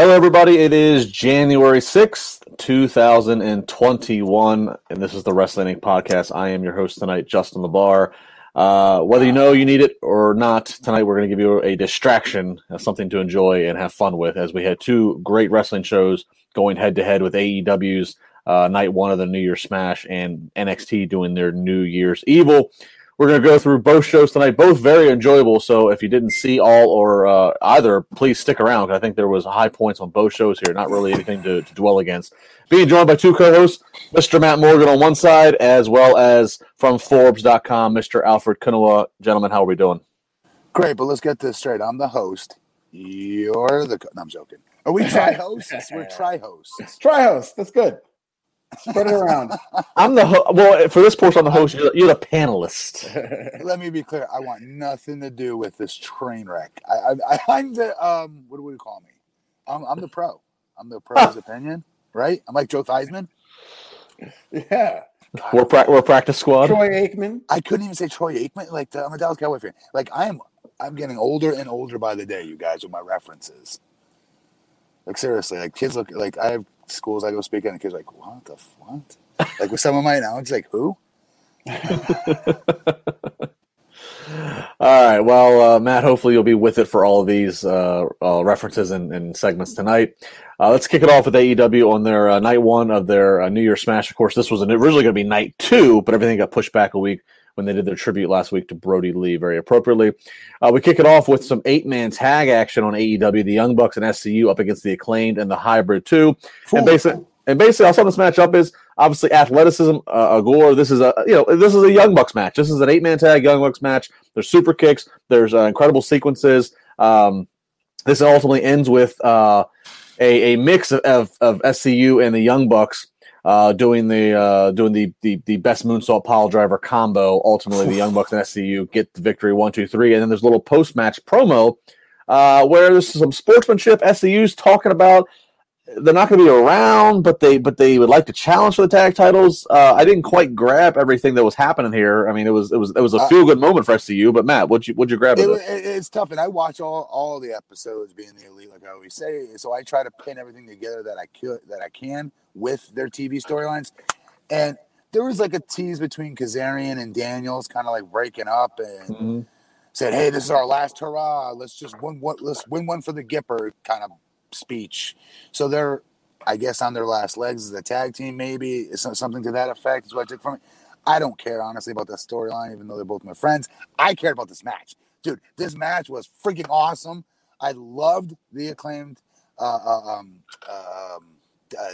Hello, everybody. It is January 6th, 2021, and this is the Wrestling Inc. podcast. I am your host tonight, Justin LaBar. Uh, whether you know you need it or not, tonight we're going to give you a distraction, uh, something to enjoy and have fun with, as we had two great wrestling shows going head to head with AEW's uh, night one of the New Year Smash and NXT doing their New Year's Evil. We're going to go through both shows tonight, both very enjoyable. So if you didn't see all or uh, either, please stick around. I think there was high points on both shows here. Not really anything to, to dwell against. Being joined by two co-hosts, Mr. Matt Morgan on one side, as well as from Forbes.com, Mr. Alfred Konuwa. Gentlemen, how are we doing? Great, but let's get this straight. I'm the host. You're the. Co- no, I'm joking. Are we tri hosts? We're tri hosts. Try host. That's good. Spread it around. I'm the ho- well for this portion. I'm the host. You're, you're the panelist. Let me be clear. I want nothing to do with this train wreck. I, I, I'm the um. What do we call me? I'm, I'm the pro. I'm the pro's opinion, right? I'm like Joe Theismann. yeah. We're pra- we're practice squad. Troy Aikman. I couldn't even say Troy Aikman. Like the, I'm a Dallas Cowboy fan. Like I'm I'm getting older and older by the day. You guys with my references. Like seriously, like kids look like I have schools I go speak and the kids like, what the f- what? like with some of my now, it's like who? All right. Well, uh, Matt, hopefully you'll be with it for all of these uh, uh, references and, and segments tonight. Uh, let's kick it off with AEW on their uh, night one of their uh, New Year Smash. Of course, this was originally going to be night two, but everything got pushed back a week when they did their tribute last week to Brodie Lee very appropriately. Uh, we kick it off with some eight man tag action on AEW. The Young Bucks and SCU up against the Acclaimed and the Hybrid 2. And basically, and basically, how this match up is obviously athleticism. Uh, Agor, this is a you know this is a Young Bucks match. This is an eight man tag Young Bucks match. There's super kicks. There's uh, incredible sequences. Um, this ultimately ends with uh, a, a mix of, of, of SCU and the Young Bucks uh, doing the uh, doing the, the the best moonsault pile driver combo. Ultimately, the Young Bucks and SCU get the victory one two three, and then there's a little post match promo uh, where there's some sportsmanship. SCU's talking about they're not going to be around, but they but they would like to challenge for the tag titles. Uh, I didn't quite grab everything that was happening here. I mean, it was it was it was a Uh, feel good moment for SCU. But Matt, what'd you what'd you grab? It, of wa- this? it- it's tough, and I watch all all the episodes being the elite, always say. So I try to pin everything together that I could that I can with their TV storylines. And there was like a tease between Kazarian and Daniels, kind of like breaking up, and Mhm. said, "Hey, this is our last hurrah. Let's just win one. Let's win one for the Gipper." Kind of speech. So they're, I guess, on their last legs as a tag team. Maybe it's something to that effect. Is what I took from it. I don't care honestly about the storyline, even though they're both my friends. I cared about this match, dude. This match was freaking awesome. I loved the acclaimed, uh, uh, um, um, uh,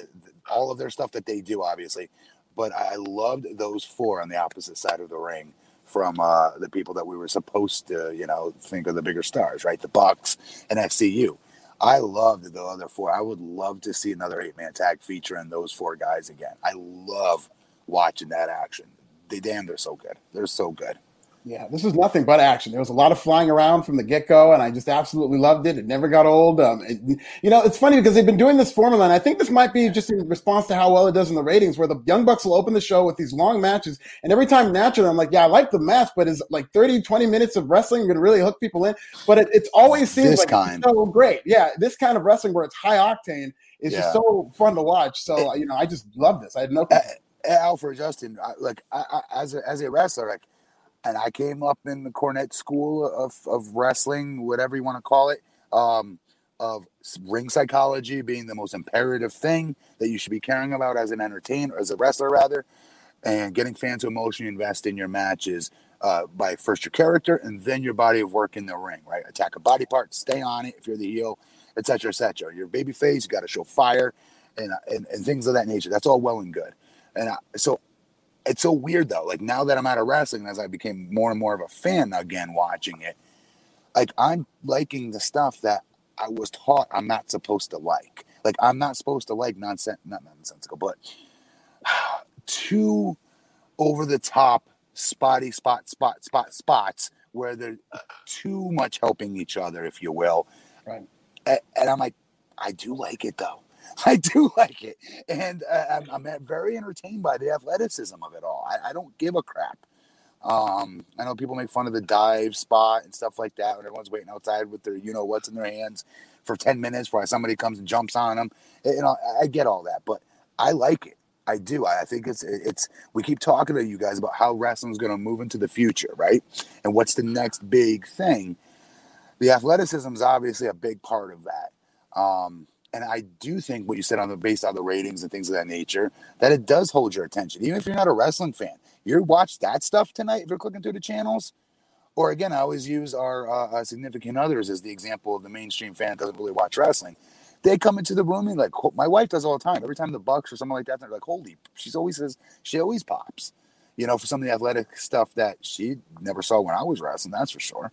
all of their stuff that they do, obviously. But I loved those four on the opposite side of the ring from uh, the people that we were supposed to, you know, think of the bigger stars, right? The Bucks and SCU. I loved the other four. I would love to see another eight man tag featuring those four guys again. I love watching that action. They damn, they're so good. They're so good. Yeah, this was nothing but action. There was a lot of flying around from the get go, and I just absolutely loved it. It never got old. Um, it- you know, it's funny because they've been doing this formula, and I think this might be just in response to how well it does in the ratings, where the Young Bucks will open the show with these long matches, and every time naturally, I'm like, yeah, I like the match, but is like 30, 20 minutes of wrestling going to really hook people in? But it, it's always seems This like kind. so great. Yeah, this kind of wrestling where it's high octane is Yeah. just so fun to watch. So, you know, I just love this. I had no. Uh, Alfred Justin, I, like I, I, as a as a wrestler, like, and I came up in the Cornette School of of wrestling, whatever you want to call it, um, of ring psychology being the most imperative thing that you should be caring about as an entertainer, as a wrestler rather, and getting fans to emotionally invest in your matches uh, by first your character and then your body of work in the ring, right? Attack a body part, stay on it if you're the heel, etc., etc. Your baby face, you got to show fire, and, and and things of that nature. That's all well and good. And I, so it's so weird though. Like now that I'm out of wrestling, as I became more and more of a fan again watching it, like I'm liking the stuff that I was taught I'm not supposed to like. Like I'm not supposed to like nonsense, not nonsensical, but too over the top, spotty spot, spot, spot, spots where they're too much helping each other, if you will. Right. And, and I'm like, I do like it though. I do like it, and uh, I'm, I'm, very entertained by the athleticism of it all. I, I don't give a crap. Um, I know people make fun of the dive spot and stuff like that when everyone's waiting outside with their you know what's in their hands for 10 minutes while somebody comes and jumps on them. You know, I get all that, but I like it. I do. I think it's it's we keep talking to you guys about how wrestling is going to move into the future, right? And what's the next big thing? The athleticism is obviously a big part of that. Um, and I do think what you said on the based on the ratings and things of that nature, that it does hold your attention. Even if you're not a wrestling fan, you watch that stuff tonight. If you're clicking through the channels, or again, I always use our uh, uh significant others as the example of the mainstream fan that doesn't really watch wrestling they come into the room and like my wife does all the time. Every time the Bucks or something like that, they're like, "Holy!" She's always says she always pops. You know, for some of the athletic stuff that she never saw when I was wrestling. That's for sure.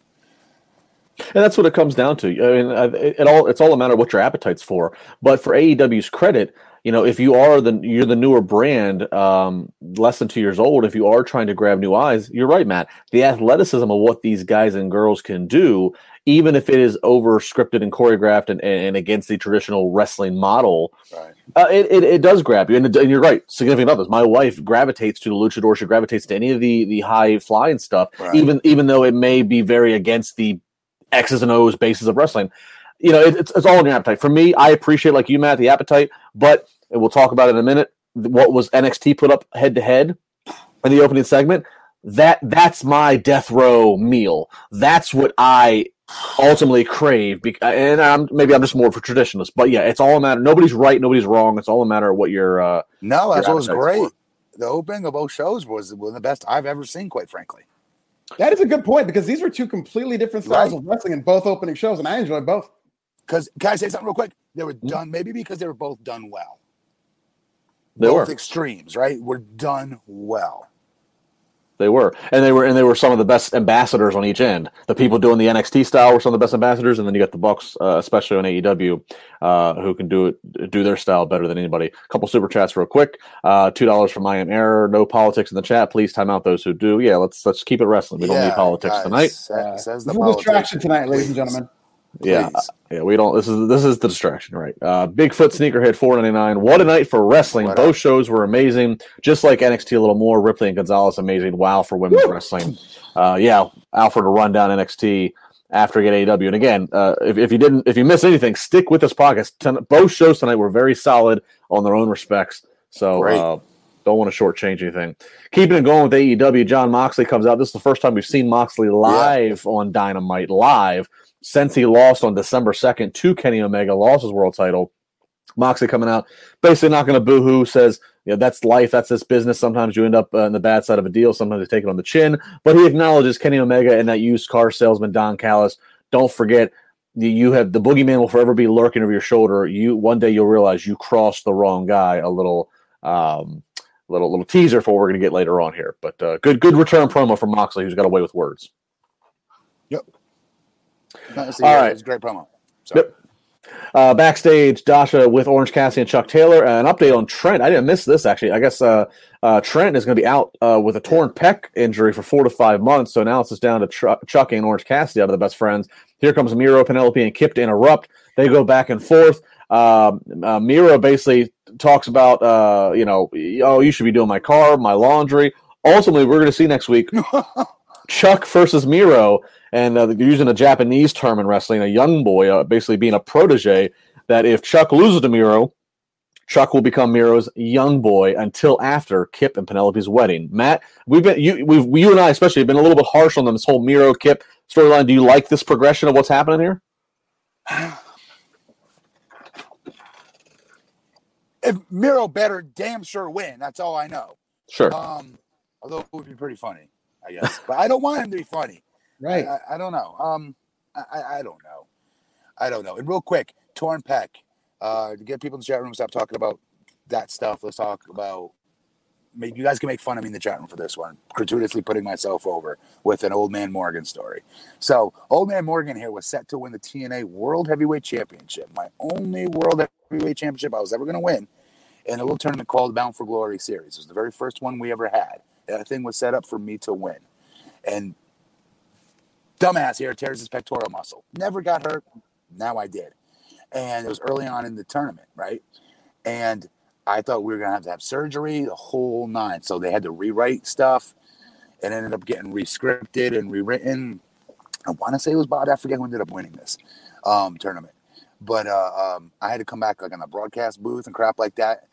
And that's what it comes down to. I mean, it, it all it's all a matter of what your appetite's for. But for AEW's credit, you know, if you are the you're the newer brand, um, less than two years old, if you are trying to grab new eyes, you're right, Matt. The athleticism of what these guys and girls can do, even if it is over scripted and choreographed and, and against the traditional wrestling model, right. uh, it, it, it, does grab you. And, and, you're right, significant others. My wife gravitates to the luchador. She gravitates to any of the the high flying stuff, right. even even though it may be very against the X's and O's basis of wrestling you know, it, it's, it's all in your appetite. For me, I appreciate, like you, Matt, the appetite, but we'll talk about it in a minute. What was NXT put up head to head in the opening segment? That that's my death row meal. That's what I ultimately crave. And I'm, maybe I'm just more of a traditionalist, but yeah, it's all a matter. Nobody's right, nobody's wrong. It's all a matter of what your uh, no. That was great. For. The opening of both shows was one of the best I've ever seen, quite frankly. That is a good point because these were two completely different styles right. of wrestling in both opening shows, and I enjoyed both. Because can I say something real quick? They were mm-hmm. done maybe because they were both done well. They both were extremes, right? Were done well. They were, and they were, and they were some of the best ambassadors on each end. The people doing the NXT style were some of the best ambassadors, and then you got the Bucks, uh, especially on AEW, uh, who can do it, do their style better than anybody. A couple super chats, real quick. Uh, Two dollars from I am error. No politics in the chat. Please time out those who do. Yeah, let's let's keep it wrestling. We yeah, don't need politics guys, tonight. Says the no distraction tonight, ladies and gentlemen. Yeah, yeah, we don't. This is this is the distraction, right? Uh, Bigfoot sneakerhead four ninety nine. What a night for wrestling! What Both up? shows were amazing, just like NXT a little more. Ripley and Gonzalez amazing. Wow for women's Woo! wrestling. Uh, yeah, Alfred to run down NXT after get AEW. And again, uh, if, if you didn't, if you missed anything, stick with this podcast. Ten, both shows tonight were very solid on their own respects. So uh, don't want to shortchange anything. Keeping it going with AEW, Jon Moxley comes out. This is the first time we've seen Moxley live yeah. on Dynamite live since he lost on December 2nd to Kenny Omega, lost his world title. Moxley coming out, basically not going to boohoo, says, you know, that's life, that's this business. Sometimes you end up uh, in the bad side of a deal, sometimes you take it on the chin. But he acknowledges Kenny Omega and that used car salesman, Don Callis. Don't forget, you have the boogeyman will forever be lurking over your shoulder. You one day you'll realize you crossed the wrong guy. A little, um, little, little teaser for what we're going to get later on here. But uh, good, good return promo from Moxley, who's got away with words. Yep. All right. It was a great promo. Yep. Uh, backstage, Dasha with Orange Cassidy and Chuck Taylor. Uh, an update on Trent. I didn't miss this actually. I guess uh, uh Trent is going to be out uh, with a torn pec injury for four to five months. So now it's just down to Tr- Chuck and Orange Cassidy out of the best friends. Here comes Miro, Penelope, and Kip to interrupt. They go back and forth. Um, uh, Miro basically talks about, you know, oh, you should be doing my car, my laundry. Ultimately, we're going to see next week Chuck versus Miro and uh, they're using a Japanese term in wrestling, a young boy, uh, basically being a protege. That if Chuck loses to Miro, Chuck will become Miro's young boy until after Kip and Penelope's wedding. Matt, we've been you, we've you and I especially have been a little bit harsh on them this whole Miro Kip storyline. Do you like this progression of what's happening here? If Miro better damn sure win, that's all I know. Sure. Um, although it would be pretty funny, I guess. but I don't want him to be funny. Right. I, I, don't know. Um, I, I don't know. I don't know. And real quick, torn pec. Uh, to get people in the chat room, stop talking about that stuff. Let's talk about maybe you guys can make fun of me in the chat room for this one, gratuitously putting myself over with an old man Morgan story. So, old man Morgan here was set to win the TNA World Heavyweight Championship, my only World Heavyweight Championship I was ever going to win, in a little tournament called Bound for Glory Series. It was the very first one we ever had. That thing was set up for me to win. And dumbass here tears his pectoral muscle. Never got hurt. Now I did. And it was early on in the tournament, right? And I thought we were gonna have to have surgery, the whole nine. So they had to rewrite stuff. and ended up getting rescripted and rewritten. I want to say it was Bob. I forget who ended up winning this um, tournament, but uh, um, I had to come back like on a broadcast booth and crap like that,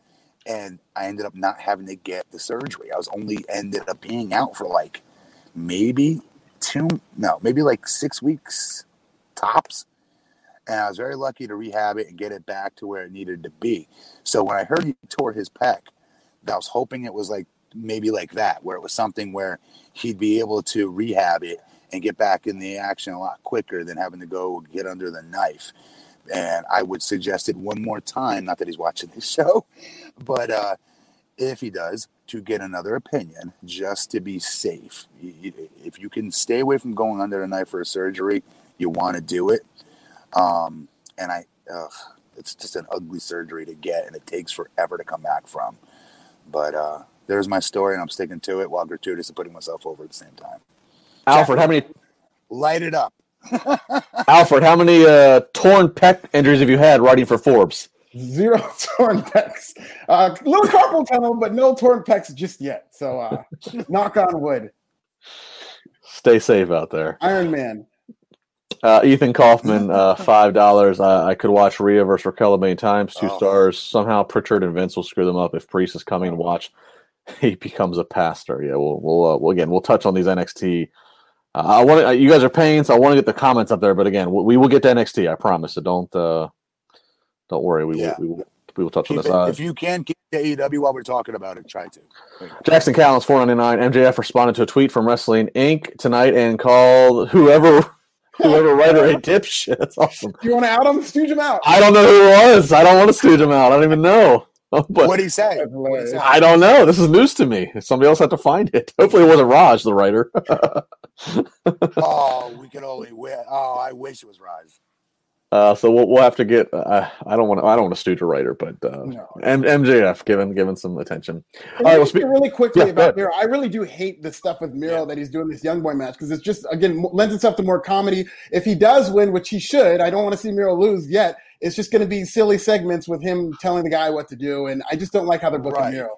and I ended up not having to get the surgery. I was only ended up being out for like maybe two, no, maybe like six weeks tops and I was very lucky to rehab it and get it back to where it needed to be. So when I heard he tore his pec, I was hoping it was like maybe like that, where it was something where he'd be able to rehab it and get back in the action a lot quicker than having to go get under the knife. And I would suggest it one more time, not that he's watching this show, but uh, if he does, to get another opinion just to be safe. If you can stay away from going under the knife for a surgery, you want to do it um, and I, ugh, it's just an ugly surgery to get, and it takes forever to come back from. But uh, there's my story, and I'm sticking to it while gratuitously putting myself over at the same time. Alfred, how many? Light it up. Alfred, how many uh, torn pec injuries have you had writing for Forbes? Zero torn pecs. Uh, little carpal tunnel, but no torn pecs just yet. So, uh, knock on wood. Stay safe out there. Iron Man. Uh, Ethan Kaufman, uh, five dollars. Uh, I could watch Rhea versus Raquel a million times. Two Oh. stars. Somehow Pritchard and Vince will screw them up if Priest is coming to watch. He becomes a pastor. Yeah, we'll we'll, uh, we'll again we'll touch on these NXT. Uh, I want to. You guys are paying, so I want to get the comments up there. But again, we, we will get to NXT. I promise. So don't uh, don't worry. We Yeah. will we will we will touch on this. it- Uh, if you can keep the AEW while we're talking about it, try to. Jackson Callens, four ninety nine. MJF responded to a tweet from Wrestling Inc. tonight and called whoever whoever writer a dipshit. That's awesome. Do you want to out him? Stooge him out. I don't know who it was. I don't want to stooge him out. I don't even know. But What did he say? He say? I don't know. This is news to me. Somebody else had to find it. Hopefully, it wasn't Raj, the writer. oh, we could only win. Oh, I wish it was Raj. Uh, so we'll, we'll have to get. Uh, I don't want. to I don't want to stooge a writer, but uh, No. M- MJF given given some attention. All right, right, well, speak- really quickly Yeah, about. Miro. I really do hate the stuff with Miro that he's doing this young boy match because it's just again lends itself to more comedy. If he does win, which he should, I don't want to see Miro lose yet. It's just going to be silly segments with him telling the guy what to do, and I just don't like how they're booking Right. Miro.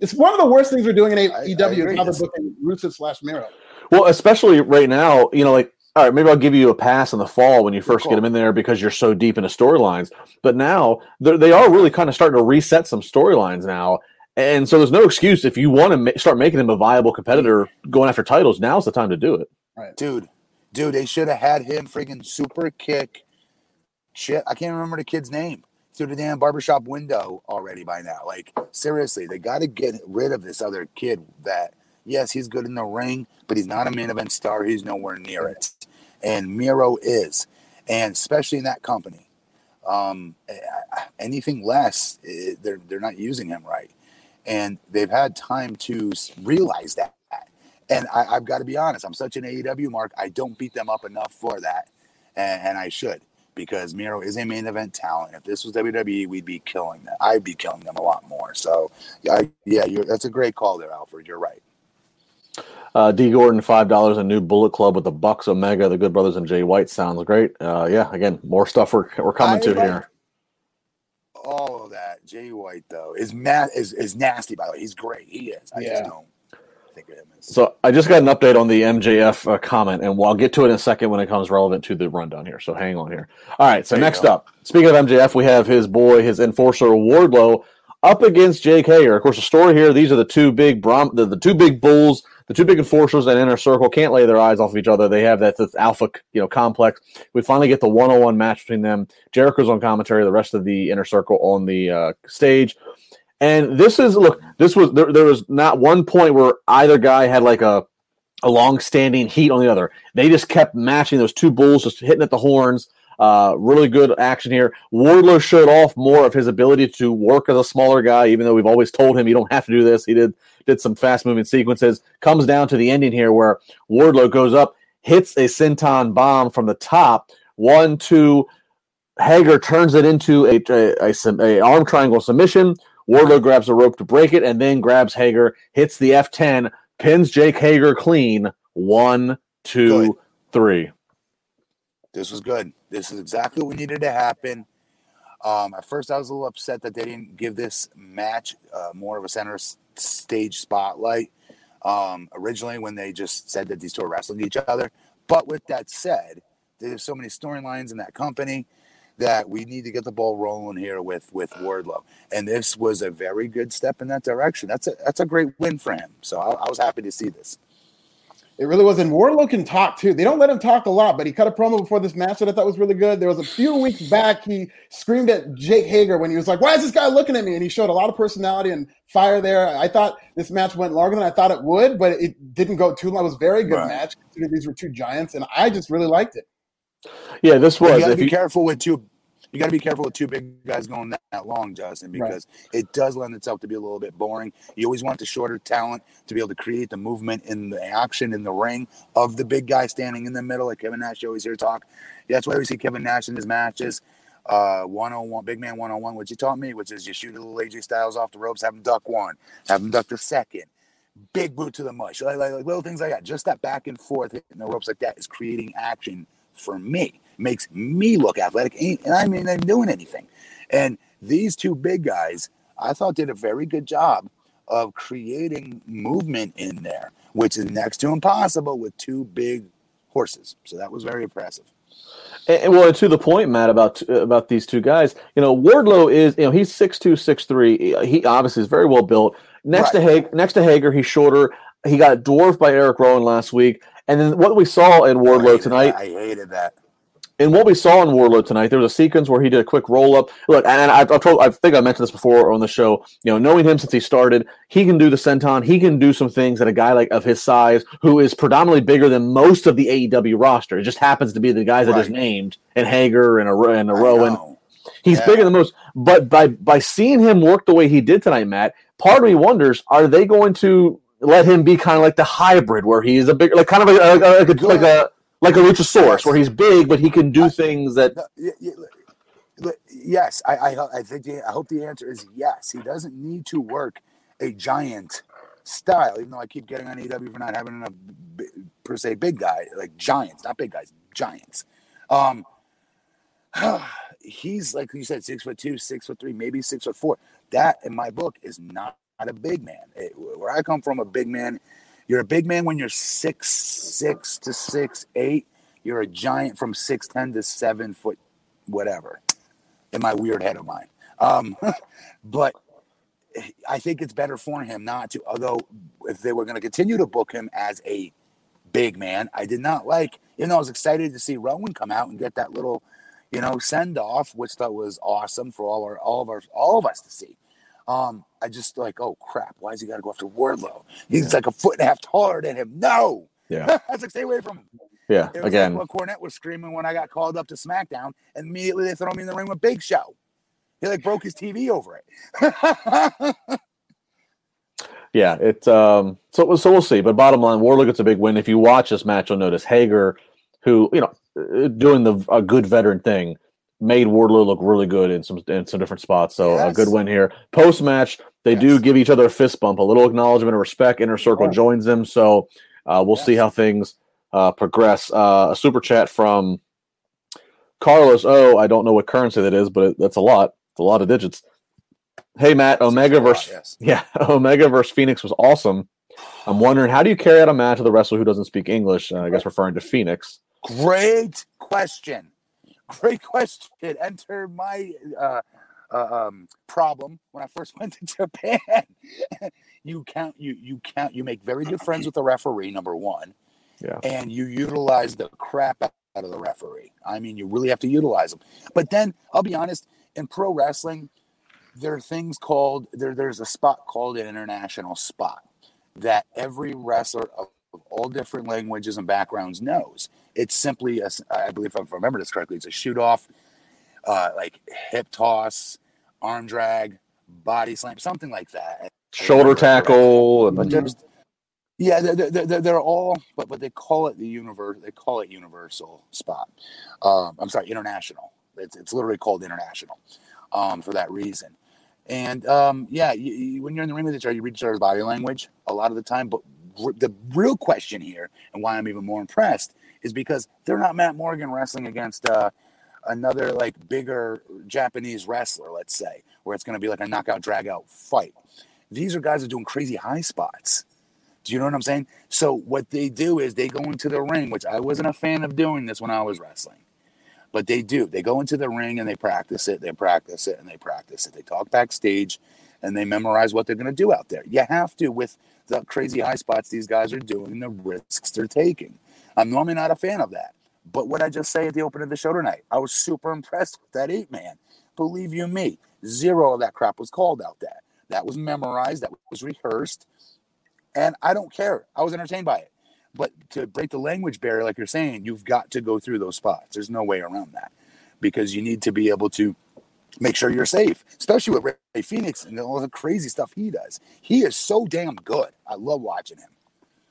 It's one of the worst things they're doing in I- I AEW is how they're booking Rusev slash Miro. Well, especially right now, you know, like all right, maybe I'll give you a pass in the fall when you first Cool. get them in there because you're so deep into storylines. But now they're, really kind of starting to reset some storylines now. And so there's no excuse if you want to ma- start making him a viable competitor going after titles. Now's the time to do it. Dude, dude, they should have had him freaking super kick shit. I can't remember the kid's name through the damn barbershop window already by now. Like, seriously, they got to get rid of this other kid that, yes, he's good in the ring, but he's not a main event star. He's nowhere near it. And Miro is. And especially in that company. Um, anything less, eh, they're, they're not using him right. And they've had time to realize that. And I, I've got to be honest, I'm such an AEW mark. I don't beat them up enough for that, and, and I should because Miro is a main event talent. If this was WWE, we'd be killing them. I'd be killing them a lot more. So, yeah, I, yeah, that's a great call there, Alfred. You're right. Uh, D Gordon, five dollars. A new Bullet Club with the Bucks, Omega, the Good Brothers, and Jay White sounds great. Uh, yeah, again, more stuff we're we're coming I to like- here. All of that. Jay White though is ma- is is nasty. By the way, he's great. He is. I Yeah. just don't think of him as. So I just got an update on the MJF uh, comment, and I'll get to it in a second when it comes relevant to the rundown here. So hang on here. All right. So There next up, speaking of MJF, we have his boy, his enforcer Wardlow, up against Jake Hager. Of course, the story here: these are the two big Brom, the, the two big bulls, the two big enforcers that inner circle can't lay their eyes off of each other. They have that this alpha, you know, complex. We finally get the one-on-one match between them. Jericho's on commentary, the rest of the inner circle on the uh, stage. And this is look, this was there, there was not one point where either guy had like a a long standing heat on the other. They just kept matching those two bulls, just hitting at the horns. Uh, really good action here. Wardlow showed off more of his ability to work as a smaller guy, even though we've always told him you don't have to do this. He did did some fast moving sequences. Comes down to the ending here where Wardlow goes up, hits a senton bomb from the top. One, two. Hager turns it into a, a, a, a arm triangle submission. Wardlow grabs a rope to break it and then grabs Hager, hits the F10, pins Jake Hager clean. One, two, three. This was good. This is exactly what needed to happen. Um, at first, I was a little upset that they didn't give this match uh, more of a center stage spotlight. Um, originally, when they just said that these two are wrestling each other. But with that said, there's so many storylines in that company that we need to get the ball rolling here with with Wardlow. And this was a very good step in that direction. That's a that's a great win for him. So I, I was happy to see this. It really was. And Wardlow can talk too. They don't let him talk a lot, but he cut a promo before this match that I thought was really good. There was a few weeks back, he screamed at Jake Hager when he was like, Why is this guy looking at me? And he showed a lot of personality and fire there. I thought this match went longer than I thought it would, but it didn't go too long. It was a very good right. match considering these were two giants, and I just really liked it. Yeah, this was. If You gotta be you, careful with two you got to be careful with two big guys going that, that long, Justin, because right. it does lend itself to be a little bit boring. You always want the shorter talent to be able to create the movement in the action in the ring of the big guy standing in the middle, like Kevin Nash. You always hear talk. That's why we see Kevin Nash in his matches. Uh, one on one, big man one on one, which he taught me, which is you shoot a little AJ Styles off the ropes, have him duck one, have him duck the second big boot to the mush, like, like, like, little things like that. Just that back and forth hitting the ropes like that is creating action for me makes me look athletic. And I mean, I'm doing anything. And these two big guys, I thought did a very good job of creating movement in there, which is next to impossible with two big horses. So that was very impressive. And, well, to the point, Matt, about about these two guys, you know, Wardlow is, you know, he's six two, six three. He obviously is very well built. Next right. to Hager, next to Hager, he's shorter. He got dwarfed by Erick Rowan last week, and then what we saw in Wardlow I tonight. That. I hated that. And what we saw in Wardlow tonight, there was a sequence where he did a quick roll up. Look, and I've, I've, told, I think I mentioned this before on the show. You know, knowing him since he started, he can do the senton. He can do some things that a guy like of his size, who is predominantly bigger than most of the AEW roster, it just happens to be the guys right. I just named, and Hager and a and a Rowan. He's yeah. bigger than most. But by by seeing him work the way he did tonight, Matt, part of me wonders: Are they going to let him be kind of like the hybrid, where he's a big, like kind of a, a, a, like a like a Luchasaurus, where he's big but he can do things that. Yes, I, I, I think the, I hope the answer is yes. He doesn't need to work a giant style, even though I keep getting on EW for not having enough per se big guy like giants, not big guys, giants. Um, he's like you said, six foot two, six foot three, maybe six foot four. That in my book is not, not a big man. It, where I come from, a big man you're a big man when you're six six to six eight. You're a giant from six ten to seven foot, whatever. In my weird head of mine, um, but I think it's better for him not to. Although if they were going to continue to book him as a big man, I did not like. You know, I was excited to see Rowan come out and get that little, you know, send off, which that was awesome for all our all of our all of us to see. Um, I just like, oh crap, why has he got to go after Wardlow? He's yeah. like a foot and a half taller than him. No, yeah, I was like, stay away from him. Yeah, again, like Cornette was screaming when I got called up to SmackDown, and immediately they throw me in the ring with Big Show. He like broke his TV over it. yeah, it's um. So so we'll see. But bottom line, Wardlow gets a big win. If you watch this match, you'll notice Hager, who you know, doing the a good veteran thing, made Wardlow look really good in some in some different spots. So yes. a good win here. Post match, they yes. do give each other a fist bump, a little acknowledgement of respect. Inner Circle oh. joins them, so uh, we'll yes. see how things uh, progress. Uh, a super chat from Carlos. Oh, I don't know what currency that is, but it, that's a lot. It's a lot of digits. Hey Matt, Omega versus yeah, Omega versus Fenix was awesome. I'm wondering how do you carry out a match with a wrestler who doesn't speak English? I guess referring to Fenix. Great question. Great question. Enter my uh, uh, um, problem when I first went to Japan. you count, you you count, you make very good friends with the referee. Number one, yeah, and you utilize the crap out of the referee. I mean, you really have to utilize them. But then I'll be honest, in pro wrestling, there are things called there. There's a spot called an international spot that every wrestler of all different languages and backgrounds knows. It's simply, a, I believe, if I remember this correctly, it's a shoot off, uh, like hip toss, arm drag, body slam, something like that. Shoulder tackle. But there's, yeah, they're, they're, they're, all, but but they call it the universe. They call it universal spot. Um, I'm sorry, international. It's it's literally called international, um, for that reason. And um, yeah, you, you, when you're in the ring with each other, you read each other's body language a lot of the time. But r- the real question here, and why I'm even more impressed, is because they're not Matt Morgan wrestling against uh, another like bigger Japanese wrestler, let's say, where it's going to be like a knockout drag out fight. These are guys that are doing crazy high spots. Do you know what I'm saying? So what they do is they go into the ring, which I wasn't a fan of doing this when I was wrestling. But they do. They go into the ring and they practice it, they practice it, and they practice it. They talk backstage and they memorize what they're going to do out there. You have to with the crazy high spots these guys are doing, the risks they're taking. I'm normally not a fan of that. But what I just say at the open of the show tonight, I was super impressed with that eight man. Believe you me, zero of that crap was called out that. That was memorized, that was rehearsed. And I don't care. I was entertained by it. But to break the language barrier, like you're saying, you've got to go through those spots. There's no way around that because you need to be able to make sure you're safe, especially with Rey Fenix and all the crazy stuff he does. He is so damn good. I love watching him.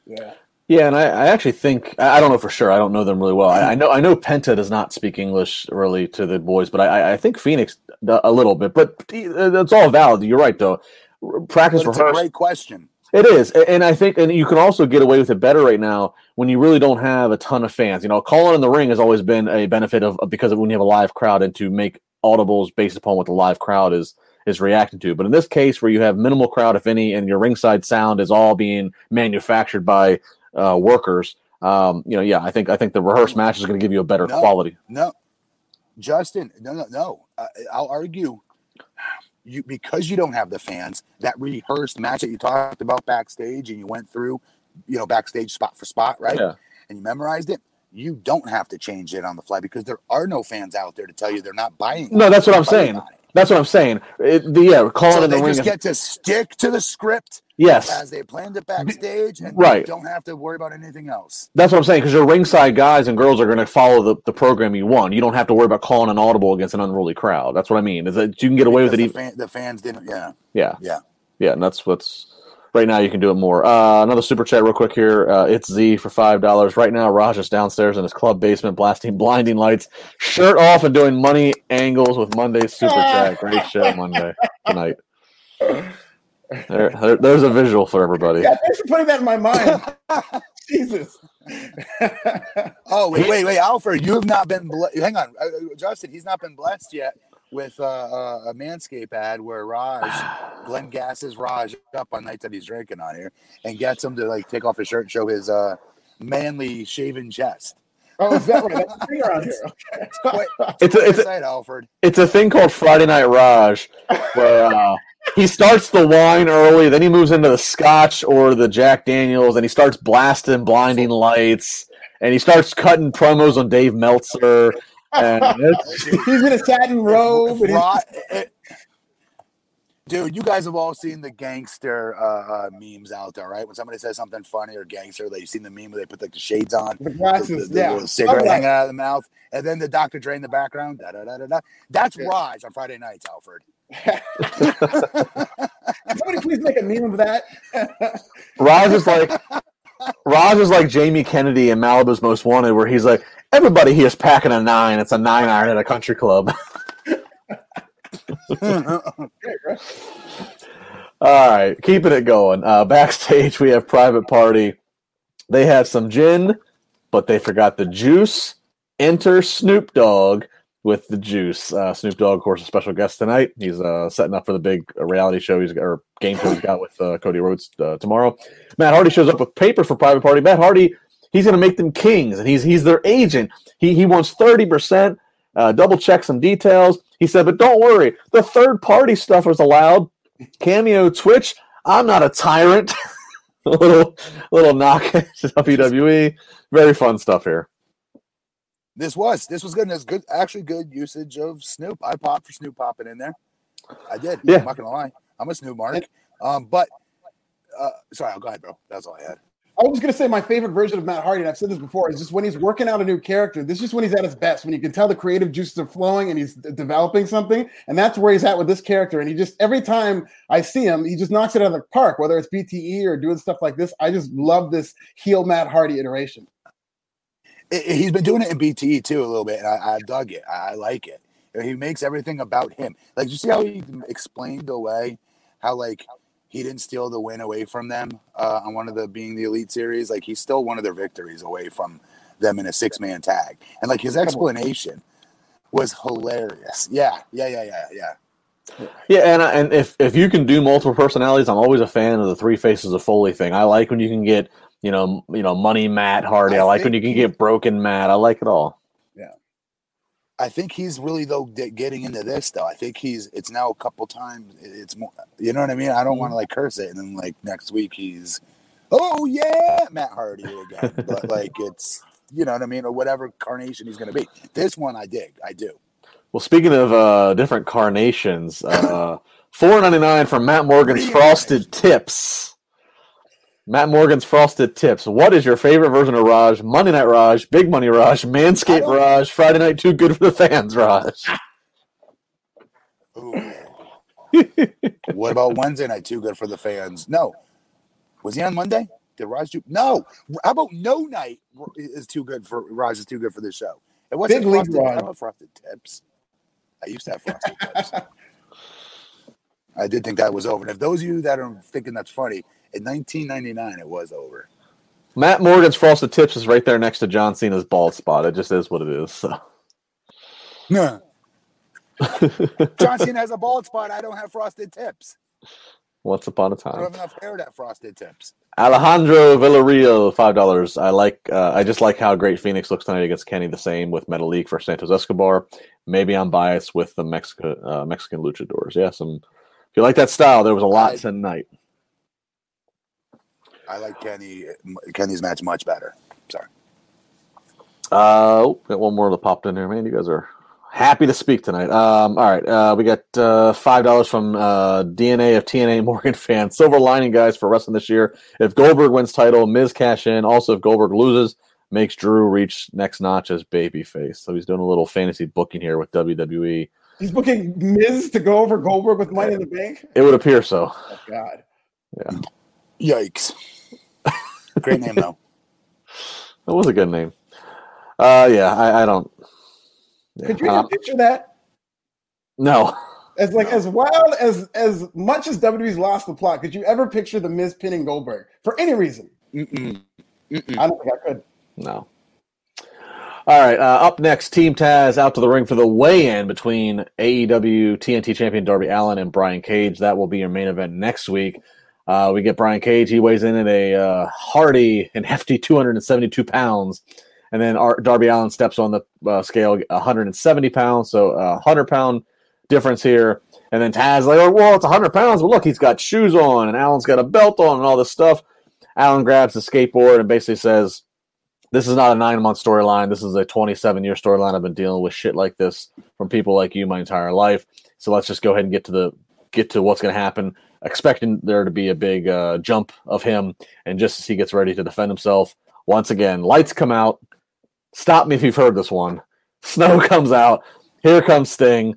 Yeah. Yeah, and I, I actually think I don't know for sure. I don't know them really well. I, I, know I know Penta does not speak English really to the boys, but I, I think Fenix a little bit. But uh, it's all valid. You're right, though. Practice but a great question. It is, and I think, and you can also get away with it better right now when you really don't have a ton of fans. You know, calling in the ring has always been a benefit of because of when you have a live crowd and to make audibles based upon what the live crowd is is reacting to. But in this case, where you have minimal crowd, if any, and your ringside sound is all being manufactured by uh, workers, um, you know, yeah, I think I think the rehearsed match is going to give you a better no, quality. No, Justin, no, no, no. Uh, I'll argue you because you don't have the fans that rehearsed match that you talked about backstage and you went through, you know, backstage spot for spot, right? Yeah. And you memorized it. You don't have to change it on the fly because there are no fans out there to tell you they're not buying. No, that's what I'm saying. That's what I'm saying. It, the, yeah, calling so in the they ring. just get to stick to the script. Yes, as they planned it backstage, and right. don't have to worry about anything else. That's what I'm saying because your ringside guys and girls are going to follow the, the program you want. You don't have to worry about calling an audible against an unruly crowd. That's what I mean. Is that you can get away because with it? The, fan, the fans didn't. Yeah. Yeah. Yeah. Yeah, and that's what's right now. You can do it more. Uh, another super chat, real quick here. Uh, it's Z for five dollars right now. Raj is downstairs in his club basement, blasting blinding lights, shirt off, and doing money angles with Monday's super chat. Great show Monday tonight. There, there, there's a visual for everybody. Yeah, thanks for putting that in my mind. Jesus. oh wait, wait, wait, Alfred, you have not been. Ble- hang on, uh, Justin. He's not been blessed yet with uh, uh, a Manscaped ad where Raj, Glenn gasses Raj up on nights that he's drinking on here and gets him to like take off his shirt and show his uh, manly shaven chest. Oh, is that right? That's the thing around here. Okay. it's a, it's a, Side, Alfred. it's a thing called Friday Night Raj, where uh, he starts the wine early, then he moves into the Scotch or the Jack Daniels, and he starts blasting blinding lights, and he starts cutting promos on Dave Meltzer. And it's, He's in a satin robe. and he's- it- Dude, you guys have all seen the gangster uh, uh, memes out there, right? When somebody says something funny or gangster, like you've seen the meme where they put like the shades on, The glasses, the, the, yeah. little cigarette Okay. hanging out of the mouth, and then the Dr. Dre in the background. Da, da, da, da, da. That's Yeah. Raj on Friday nights, Alfred. Somebody please make a meme of that. Raj is like Raj is like Jamie Kennedy in Malibu's Most Wanted, where he's like, everybody here's packing a nine. It's a nine iron at a country club. All right, keeping it going. Uh, backstage, we have Private Party. They have some gin, but they forgot the juice. Enter Snoop Dogg with the juice. Uh, Snoop Dogg, of course, a special guest tonight. He's uh, setting up for the big uh, reality show he's or game show he's got with uh, Cody Rhodes uh, tomorrow. Matt Hardy shows up with paper for Private Party. Matt Hardy, he's going to make them kings, and he's he's their agent. He he wants thirty percent. Uh, double check some details. He said, but don't worry, the third party stuff is allowed. Cameo, Twitch. I'm not a tyrant. a little little knock to WWE. Very fun stuff here. This was this was good. And it's good, actually good usage of Snoop. I popped for Snoop popping in there. I did. Yeah. I'm not gonna lie. I'm a Snoop mark. Um, but uh, sorry, I'll go ahead, bro. That's all I had. I was just going to say my favorite version of Matt Hardy, and I've said this before, is just when he's working out a new character. This is just when he's at his best, when you can tell the creative juices are flowing and he's developing something. And that's where he's at with this character. And he just, every time I see him, he just knocks it out of the park, whether it's BTE or doing stuff like this. I just love this heel Matt Hardy iteration. It- it- he's been doing it in BTE too a little bit, and I, I dug it. I like it. He makes everything about him. Like, you see how he explained away how like he didn't steal the win away from them uh, on one of the being the elite series. Like, he stole one of their victories away from them in a six man tag, and like his explanation was hilarious. Yeah, yeah, yeah, yeah, yeah. Yeah, and I- and if if you can do multiple personalities, I'm always a fan of the three faces of Foley thing. I like when you can get you know you know money Matt Hardy. I, I like when you can get broken Matt. I like it all. I think he's really though getting into this though. I think he's it's now a couple times. It's more, you know what I mean. I don't want to like curse it, and then like next week he's, oh yeah, Matt Hardy again. but like it's you know what I mean, or whatever carnation he's going to be. This one I dig. I do. Well, speaking of uh, different carnations, uh, four ninety nine from Matt Morgan's Frosted Tips. Matt Morgan's Frosted Tips. What is your favorite version of Raj? Monday Night Raj, Big Money Raj, I Manscaped Raj, Friday Night Too Good for the Fans Raj. What about Wednesday night? Too good for the fans. No, was he on Monday? Did Raj do? No. How about no night is too good for Raj is too good for this show. It wasn't Big League frosted. Raj. I love frosted tips. I used to have frosted tips. I did think that was over. And if those of you that are thinking that's funny, in 1999 it was over. Matt Morgan's Frosted Tips is right there next to John Cena's bald spot. It just is what it is. So. Nah. John Cena has a bald spot. I don't have frosted tips. Once upon a I don't have enough hair to have frosted tips. Alejandro Villarreal, five dollars. I like. Uh, I just like how great Fenix looks tonight against Kenny. The same with Metalik for Santos Escobar. Maybe I'm biased with the Mexican uh, Mexican luchadors. Yeah, some. If you like that style, there was a lot I- tonight. I like Kenny Kenny's match much better. Sorry. Uh, oh, got one more that popped in here. Man, you guys are happy to speak tonight. Um, all right, uh, we got uh, five dollars from uh, DNA of TNA Morgan fan. Silver lining, guys, for wrestling this year. If Goldberg wins title, Miz cash in. Also, if Goldberg loses, makes Drew reach next notch as babyface. So he's doing a little fantasy booking here with WWE. He's booking Miz to go over Goldberg with Money in the Bank. It would appear so. Oh, God. Yikes. Great name though. That was a good name. Uh, yeah, I, I don't. yeah, Could you even picture that? no. As like as wild as as much as WWE's lost the plot, could you ever picture the Miz pinning Goldberg for any reason? Mm-mm. Mm-mm. I don't think I could. No. All right. Uh, up next, Team Taz out to the ring for the weigh-in between AEW TNT champion Darby Allin and Brian Cage. That will be your main event next week. Uh, we get Brian Cage. He weighs in at a uh, hearty and hefty 272 pounds. And then our, Darby Allin steps on the uh, scale 170 pounds. So a 100 pound difference here. And then Taz like, oh, well, it's 100 pounds. But look, he's got shoes on and Allin's got a belt on and all this stuff. Allin grabs the skateboard and basically says, this is not a nine month storyline. This is a 27 year storyline. I've been dealing with shit like this from people like you my entire life. So let's just go ahead and get to the get to what's going to happen. Expecting there to be a big uh, jump of him, and just as he gets ready to defend himself, once again, lights come out. Stop me if you've heard this one. Snow comes out. Here comes Sting.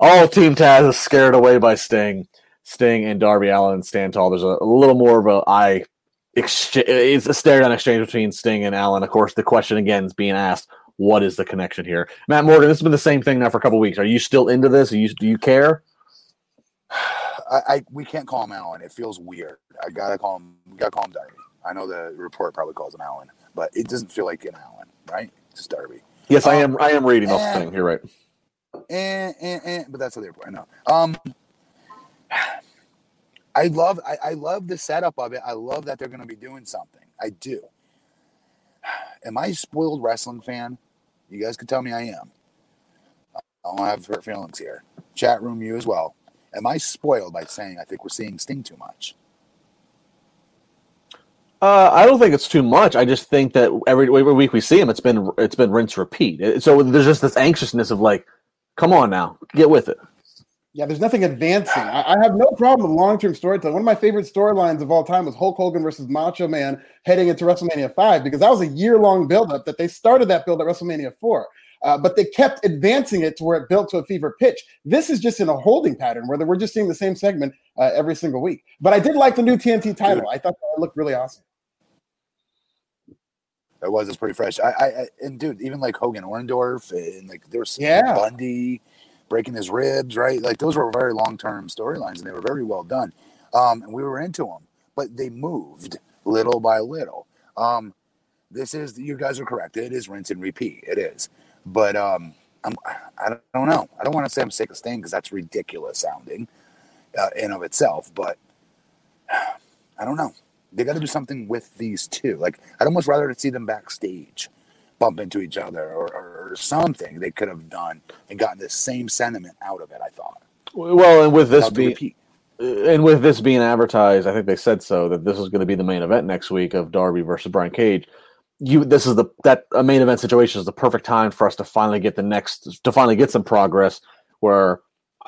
All Team Taz is scared away by Sting. Sting and Darby Allin stand tall. There's a, a little more of a eye exchange. It's a stare down exchange between Sting and Allin. Of course, the question again is being asked: What is the connection here? Matt Morgan, this has been the same thing now for a couple weeks. Are you still into this? Are you, do you care? I, I we can't call him Allin. It feels weird. I gotta call him. We gotta call him Darby. I know the report probably calls him Allin, but it doesn't feel like an Allin, right? It's just Darby. Yes, I Um, am. I am reading off eh. Sting. You're right. And, and, and but that's how the report. I know. Um, I love. I, I love the setup of it. I love that they're going to be doing something. I do. Am I a spoiled wrestling fan? You guys can tell me I am. I don't have hurt feelings here. Chat room, you as well. Am I spoiled by saying I think we're seeing Sting too much? Uh, I don't think it's too much. I just think that every every week we see him, it's been it's been rinse repeat. So there's just this anxiousness of like, come on now, get with it. Yeah, there's nothing advancing. I, I have no problem with long term storytelling. One of my favorite storylines of all time was Hulk Hogan versus Macho Man heading into WrestleMania 5 because that was a year long buildup that they started that build at WrestleMania 4. Uh, but they kept advancing it to where it built to a fever pitch. This is just in a holding pattern where we're just seeing the same segment uh, every single week. But I did like the new TNT title. I thought that looked really awesome. It was. It's pretty fresh. I, I, and dude, even like Hogan Orndorff and like there was yeah. Bundy breaking his ribs, right? Like those were very long term storylines and they were very well done. Um, and we were into them, but they moved little by little. Um, this is you guys are correct. It is rinse and repeat. It is, but um, I'm I don't know. I don't want to say I'm sick of staying because that's ridiculous sounding uh, in of itself. But I don't know they got to do something with these two. Like I'd almost rather to see them backstage bump into each other or, or, or something they could have done and gotten the same sentiment out of it. I thought. Well, and with this being and with this being advertised, I think they said so that this is going to be the main event next week of Darby versus Brian Cage. You, this is the that a main event situation is the perfect time for us to finally get the next to finally get some progress where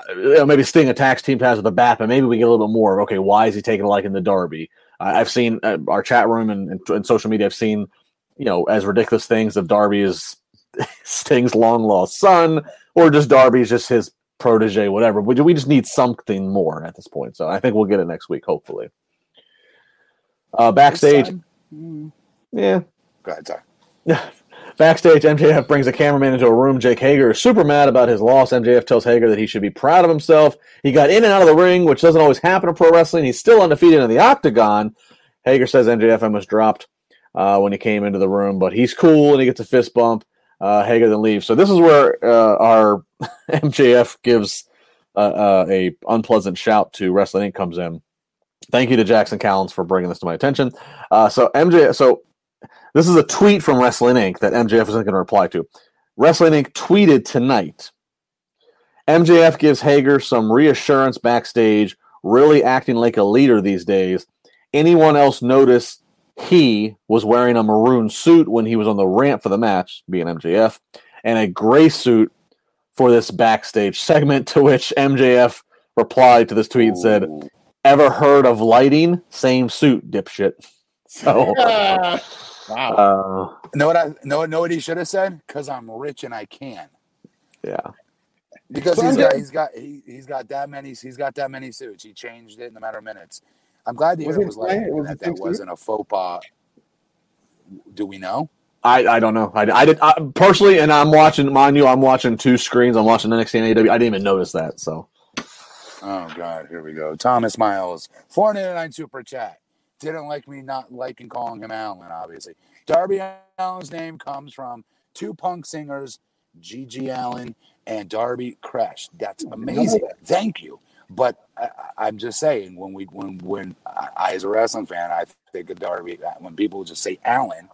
you know, maybe Sting attacks Team Taz with a bat, but maybe we get a little bit more. Okay, why is he taking a like in the Darby? I've seen uh, our chat room and, and, and, social media. I've seen, you know, as ridiculous things of Darby is Sting's long lost son, or just Darby's just his protege, whatever. We, we just need something more at this point. So I think we'll get it next week, hopefully. Uh, backstage, mm. yeah. Go ahead, sorry. Backstage, MJF brings a cameraman into a room. Jake Hager is super mad about his loss. MJF tells Hager that he should be proud of himself. He got in and out of the ring, which doesn't always happen in pro wrestling. He's still undefeated in the octagon. Hager says MJF almost dropped uh, when he came into the room, but he's cool and he gets a fist bump. Uh, Hager then leaves. So this is where uh, our MJF gives uh, uh, a unpleasant shout to Wrestling Inc. comes in. Thank you to Jackson Callens for bringing this to my attention. Uh, so MJ, so this is a tweet from Wrestling Inc. that MJF isn't going to reply to. Wrestling Inc. tweeted tonight. MJF gives Hager some reassurance backstage, really acting like a leader these days. Anyone else notice he was wearing a maroon suit when he was on the ramp for the match, being MJF, and a gray suit for this backstage segment, to which MJF replied to this tweet and said, Ever heard of lighting? Same suit, dipshit. So ah. Wow. Uh, know what I know? Know what he should have said? Because I'm rich and I can. Yeah. Because he's got he's got he, has got that many he's got that many suits. He changed it in a matter of minutes. I'm glad the was was like was that that wasn't a faux pas. Do we know? I, I don't know. I, I did I, personally, and I'm watching. Mind you, I'm watching two screens. I'm watching NXT and AEW. I didn't even notice that. So. Oh God, here we go. Thomas Miles, four ninety nine super chat didn't like me not liking calling him Allin, obviously. Darby Allin's name comes from two punk singers, GG Allin and Darby Crash. That's amazing. Thank you. But I, am just saying, when we when when I, as a wrestling fan, I think of Darby. When people just say Allin,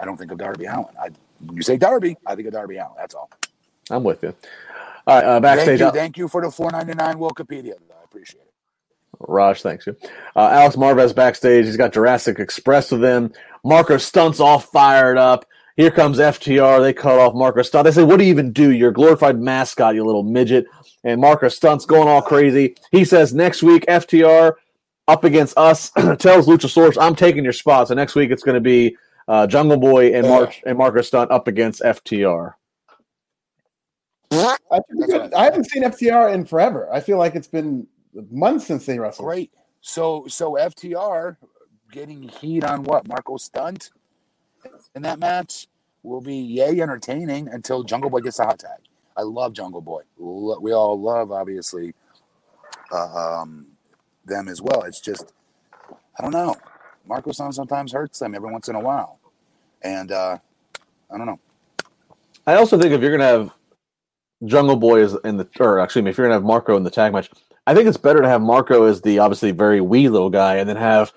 I don't think of Darby Allin. I, you say Darby, I think of Darby Allin. That's all. I'm with you. All right, uh, backstage. Thank you, thank you for the 4.99 Wikipedia. I appreciate it. Raj, thanks you. Uh, Alex Marvez backstage. He's got Jurassic Express with him. Marko Stunt's all fired up. Here comes FTR. They cut off Marko Stunt. They say, What do you even do? You're a glorified mascot, you little midget. And Marko Stunt's going all crazy. He says, Next week, FTR up against us tells Luchasaurus, I'm taking your spot. So next week, it's going to be uh, Jungle Boy and, Mark, and Marko Stunt up against FTR. I, I haven't seen FTR in forever. I feel like it's been months since they wrestled. Great. So so FTR getting heat on what Marko Stunt in that match will be yay entertaining until Jungle Boy gets a hot tag. I love Jungle Boy. We all love obviously uh, um, them as well. It's just I don't know. Marko Stunt sometimes hurts them every once in a while, and uh, I don't know. I also think if you're gonna have Jungle Boy is in the, or actually, if you're gonna have Marko in the tag match, I think it's better to have Marko as the obviously very wee little guy, and then have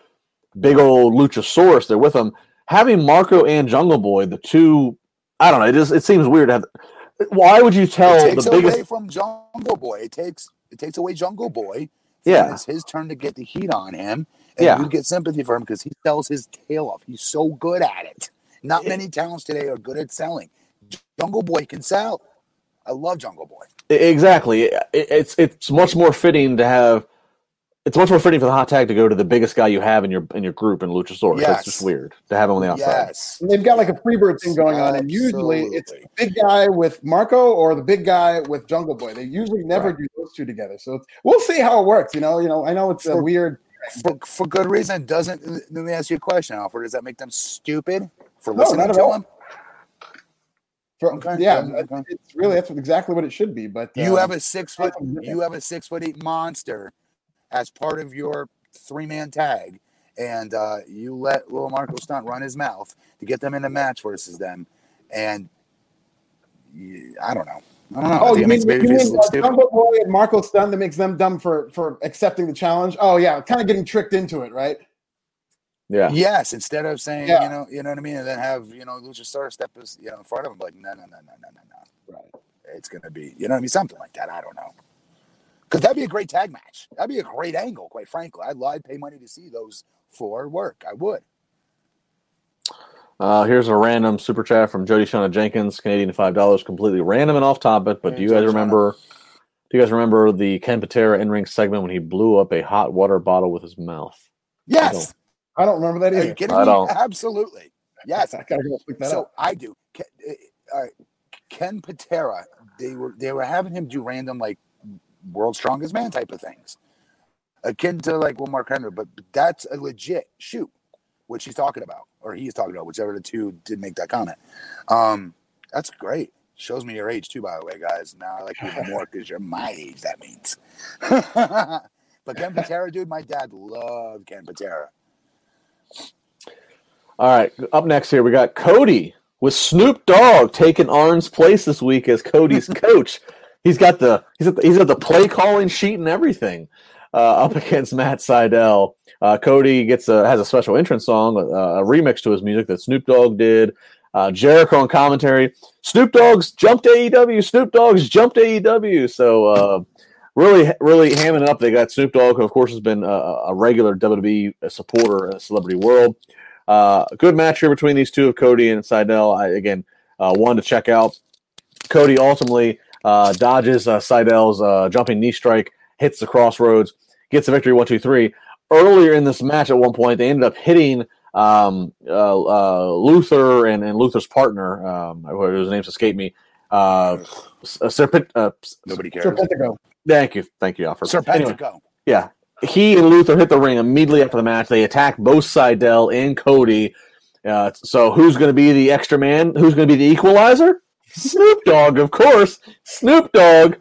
big old Luchasaurus there with him. Having Marko and Jungle Boy, the two, I don't know. It just it seems weird to have. Why would you tell it takes the biggest away from Jungle Boy? It takes it takes away Jungle Boy. Yeah, it's his turn to get the heat on him, and yeah. you get sympathy for him because he sells his tail off. He's so good at it. Not many talents today are good at selling. Jungle Boy can sell. I love Jungle Boy. Exactly. It, it's it's much more fitting to have. It's much more fitting for the hot tag to go to the biggest guy you have in your in your group in Luchasaurus. Yes. That's just weird to have him on the outside. Yes. And they've got like a Freebird thing going on, and usually it's the big guy with Marko or the big guy with Jungle Boy. They usually never Right. do those two together. So it's, we'll see how it works. You know, you know, I know it's a weird. For, for good reason. Doesn't let me ask you a question, Alfred. Does that make them stupid for No, listening not at to all. him? For, Okay, yeah, okay, it's really that's exactly what it should be. But You uh, have a six foot you have a six foot eight monster as part of your three man tag, and uh, you let little Marko Stunt run his mouth to get them in a match versus them, and you, I don't know. I don't know. Oh, you mean, you mean stupid. Boy and Marko Stun that makes them dumb for for accepting the challenge? Oh yeah, kind of getting tricked into it, right? Yeah. Yes, instead of saying, Yeah. you know, you know what I mean, and then have you know Luchasaurus step is you know in front of him, like no, no, no, no, no, no, no. Right. It's gonna be, you know what I mean, something like that. I don't know, because that'd be a great tag match. That'd be a great angle, quite frankly. I'd, I'd pay money to see those four work. I would. Uh, here's a random super chat from Jody Shauna Jenkins, Canadian five dollars, completely random and off topic. But Hey, do you guys Jody Shauna. remember? Do you guys remember the Ken Patera in ring segment when he blew up a hot water bottle with his mouth? Yes. I don't remember that Are either. you kidding I me? don't. Absolutely. Yes. I gotta go look that so up. I do. Ken, uh, uh, Ken Patera, they were they were having him do random like world's strongest man type of things, akin to like what Mark Henry, but that's a legit shoot, which he's talking about, or he's talking about, whichever the two did make that comment. Um, that's great. Shows me your age too, by the way, guys. Now I like you even more because you're my age. That means. but Ken Patera, dude, my dad loved Ken Patera. All right, up next here we got Cody with Snoop Dogg taking Arn's place this week as Cody's coach. He's got the he's at the, he's got the play calling sheet and everything. Uh, up against Matt Sydal, uh, Cody gets a has a special entrance song, uh, a remix to his music that Snoop Dogg did. Uh, Jericho on commentary. Snoop Dogg's jumped AEW. Snoop Dogg's jumped AEW. So uh, really, really hamming it up. They got Snoop Dogg, who of course has been a, a regular WWE supporter in the celebrity world. Uh, a good match here between these two of Cody and Sydal. I, again, uh, one to check out. Cody ultimately uh, dodges uh, Sydal's uh, jumping knee strike, hits the crossroads, gets the victory one, two, three. Earlier in this match, at one point, they ended up hitting um, uh, uh, Luther and, and Luther's partner, um, whose names escape me. Uh, Serpent, uh, Nobody cares. Serpentico. Thank you, thank you, Alfred. Anyway, Serpentico. yeah. He and Luther hit the ring immediately after the match. They attack both Sydal and Cody. Uh, so who's going to be the extra man? Who's going to be the equalizer? Snoop Dogg, of course. Snoop Dogg.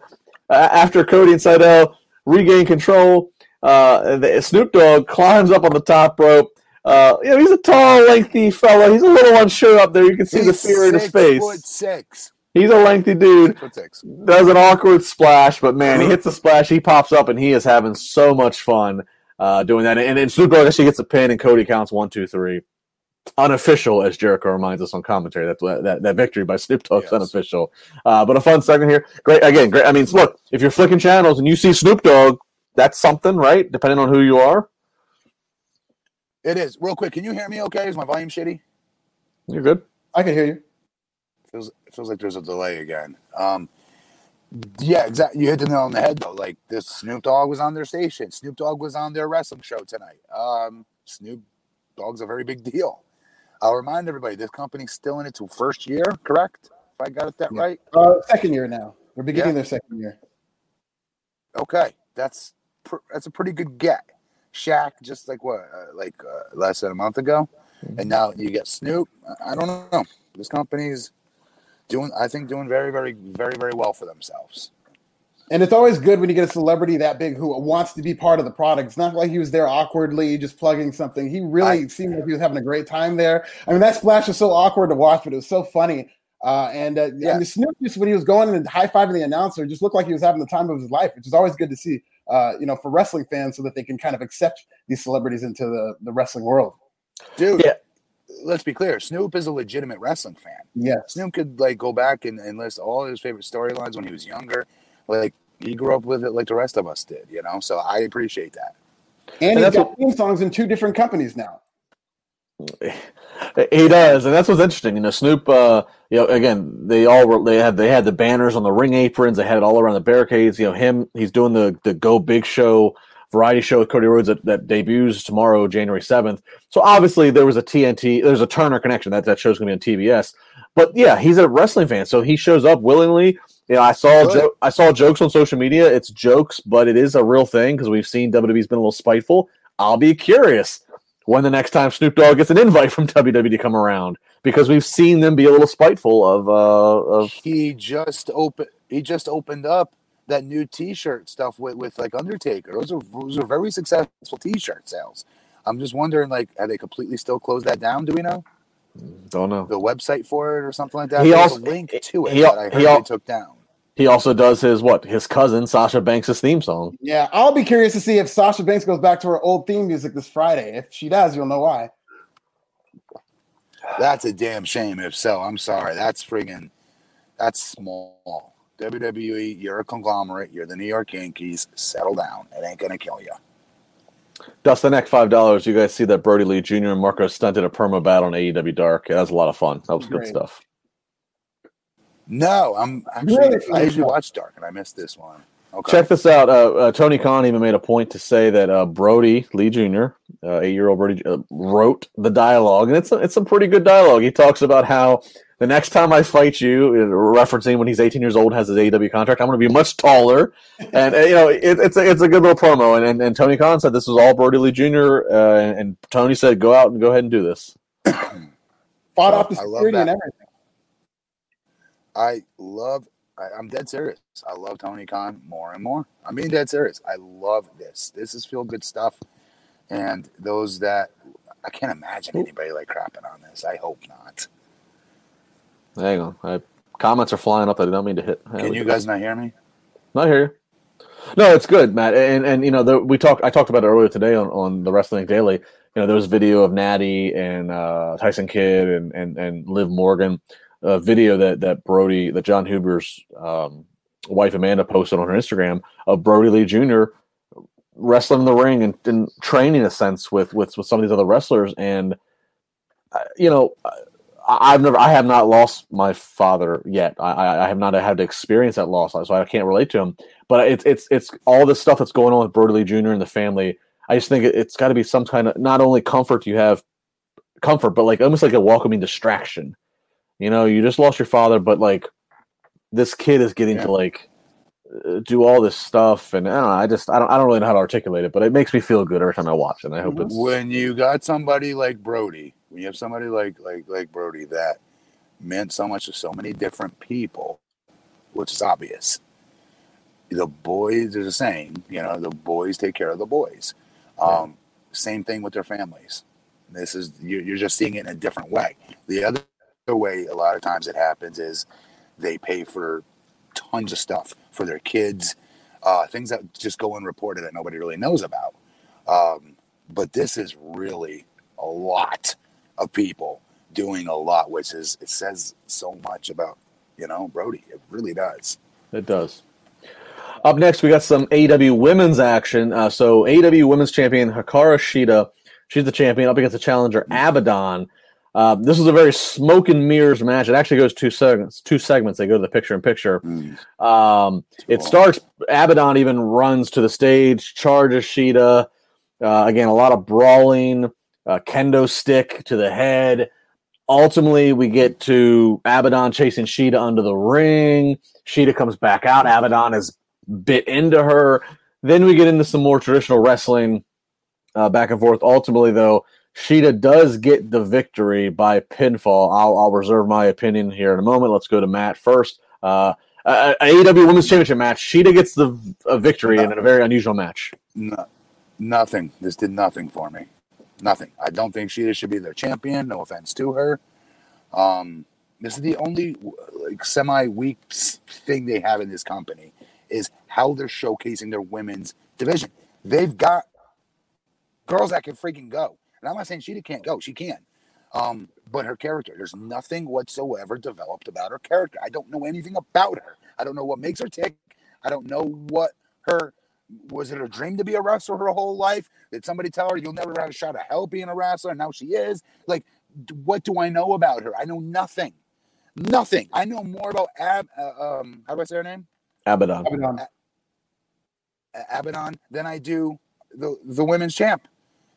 Uh, after Cody and Sydal regain control, uh, the, Snoop Dogg climbs up on the top rope. Uh, you know, he's a tall, lengthy fella. He's a little unsure up there. You can see the He's fear in his face. Foot six. He's a lengthy dude Six foot six. does an awkward splash, but man, he hits a splash, he pops up, and he is having so much fun uh, doing that. And then Snoop Dogg actually gets a pin, and Cody counts one, two, three. Unofficial, as Jericho reminds us on commentary. That that, that victory by Snoop Dogg's Yes. unofficial, uh, but a fun segment here. Great again. Great. I mean, look, if you're flicking channels and you see Snoop Dogg, that's something, right? Depending on who you are, It is. Real quick, can you hear me okay? Is my volume shitty? you're good. I can hear you. Feels it feels like there's a delay again. Um yeah, exactly. You hit the nail on the head though. Like this Snoop Dogg was on their station. Snoop Dogg was on their wrestling show tonight. Um Snoop Dogg's a very big deal. I'll remind everybody this company's still in its first year, correct? If I got it that Yeah. right. Uh, second year now. We're beginning Yeah. their second year. Okay, that's pr- that's a pretty good get. Shaq, just like what, uh, like uh, less than a month ago, and now you get Snoop. I- I don't know. This company's doing, I think, doing very, very, very, very well for themselves. And it's always good when you get a celebrity that big who wants to be part of the product. It's not like he was there awkwardly just plugging something. He really seemed like he was having a great time there. I mean, that splash was so awkward to watch, but it was so funny. Uh, and uh, Yeah. I mean, Snoop just when he was going and high fiving the announcer, just looked like he was having the time of his life, which is always good to see. Uh, you know, for wrestling fans, so that they can kind of accept these celebrities into the, the wrestling world. Dude, Yeah. Let's be clear. Snoop is a legitimate wrestling fan. Yeah, Snoop could like go back and, and list all his favorite storylines when he was younger. Like he grew up with it like the rest of us did, you know. So I appreciate that. And, And he's that's got theme songs in two different companies now. He does, and that's what's interesting. You know, Snoop uh, you know, again, they all were, they had they had the banners on the ring aprons, they had it all around the barricades. You know, him he's doing the the Go Big Show variety show with Cody Rhodes that, that debuts tomorrow, January seventh. So obviously there was a TNT, there's a Turner connection that that show's gonna be on TBS. But yeah, he's a wrestling fan, so he shows up willingly. You know, I saw jo- I saw jokes on social media. It's jokes, but it is a real thing because we've seen WWE's been a little spiteful. I'll be curious when the next time Snoop Dogg gets an invite from WWE to come around because we've seen them be a little spiteful of uh of he just opened he just opened up that new t-shirt stuff with, with like Undertaker. Those are those are very successful t-shirt sales. I'm just wondering like are they completely still closed that down? Do we know? Don't know. The website for it or something like that. He There's also- a link to it he- that I heard he they took down. He also does his what his cousin Sasha Banks' theme song. Yeah, I'll be curious to see if Sasha Banks goes back to her old theme music this Friday. If she does, you'll know why. That's a damn shame. If so, I'm sorry. That's friggin' that's small. WWE, you're a conglomerate. You're the New York Yankees. Settle down. It ain't gonna kill you. Dustin Eck five dollars. You guys see that Brodie Lee Jr. and Marko Stunt did a promo battle on AEW Dark. Yeah, that was a lot of fun. That was good stuff. No, I'm actually. Really? I usually watch Dark, and I missed this one. Okay. Check this out. Uh, uh, Tony Khan even made a point to say that uh, Brodie Lee Jr., uh, eight-year-old Brodie, uh, wrote the dialogue, and it's it's some pretty good dialogue. He talks about how the next time I fight you, uh, referencing when he's 18 years old, has his AEW contract, I'm going to be much taller, and uh, you know it, it's a, it's a good little promo. And, and and Tony Khan said this was all Brodie Lee Jr. Uh, and, and Tony said go out and go ahead and do this. Fought Well, off the I love security and everything. I love. I, I'm dead serious. I love Tony Khan more and more. I'm being dead serious. I love this. This is feel good stuff, and those that I can't imagine anybody like crapping on this. I hope not. Hang on, I, comments are flying up. That I did not mean to hit. Can you guys not hear me? Not here. No, it's good, Matt. And and you know, the, we talked. I talked about it earlier today on, on the Wrestling Daily. You know, there was video of Natty and uh, Tyson Kidd and and and Liv Morgan, a video that that Brodie, that Jon Huber's um, wife Amanda posted on her Instagram of Brodie Lee Jr. wrestling in the ring and, and training a sense with with with some of these other wrestlers. And uh, you know, I, I've never, I have not lost my father yet. I, I I have not had to experience that loss, so I can't relate to him but it's it's it's all the stuff that's going on with Brodie Lee Jr. and the family. I just think it, it's got to be some kind of not only comfort you have comfort, but like almost like a welcoming distraction. You know, you just lost your father, but like this kid is getting Yeah. to like uh, do all this stuff, and I don't know. I just I don't I don't really know how to articulate it, but it makes me feel good every time I watch it. And I hope it's when you got somebody like Brodie, when you have somebody like like like Brodie that meant so much to so many different people, which is obvious. The boys, are the same, you know, the boys take care of the boys. Um, Same thing with their families. This is you're, you're just seeing it in a different way. The other way, a lot of times it happens is they pay for tons of stuff for their kids, uh, things that just go unreported that nobody really knows about. Um, but this is really a lot of people doing a lot, which is it says so much about you know Brodie. It really does. It does. Up next, we got some AEW women's action. Uh, so AEW women's champion Hikaru Shida, she's the champion up against the challenger Abaddon. Uh, this is a very smoke and mirrors match. It actually goes two segments. Two segments. They go to the picture in picture. Um, it starts. Abaddon even runs to the stage, charges Shida. Uh, again, a lot of brawling, uh, kendo stick to the head. Ultimately, we get to Abaddon chasing Shida under the ring. Shida comes back out. Abaddon is bit into her. Then we get into some more traditional wrestling uh, back and forth. Ultimately, though, Shida does get the victory by pinfall. I'll, I'll reserve my opinion here in a moment. Let's go to Matt first. Uh, AEW Women's Championship match. Shida gets the victory in a very unusual match. No, nothing. This did nothing for me. Nothing. I don't think Shida should be their champion. No offense to her. Um, this is the only like semi weak thing they have in this company is how they're showcasing their women's division. They've got girls that can freaking go, and I'm not saying Shida can't go. She can. Um, but her character, there's nothing whatsoever developed about her character. I don't know anything about her. I don't know what makes her tick. I don't know what her was it a dream to be a wrestler her whole life? Did somebody tell her you'll never have a shot at hell being a wrestler? And now she is. Like, what do I know about her? I know nothing. Nothing. I know more about Ab. Uh, um, how do I say her name? Abaddon. Abaddon. Abaddon than I do the the women's champ,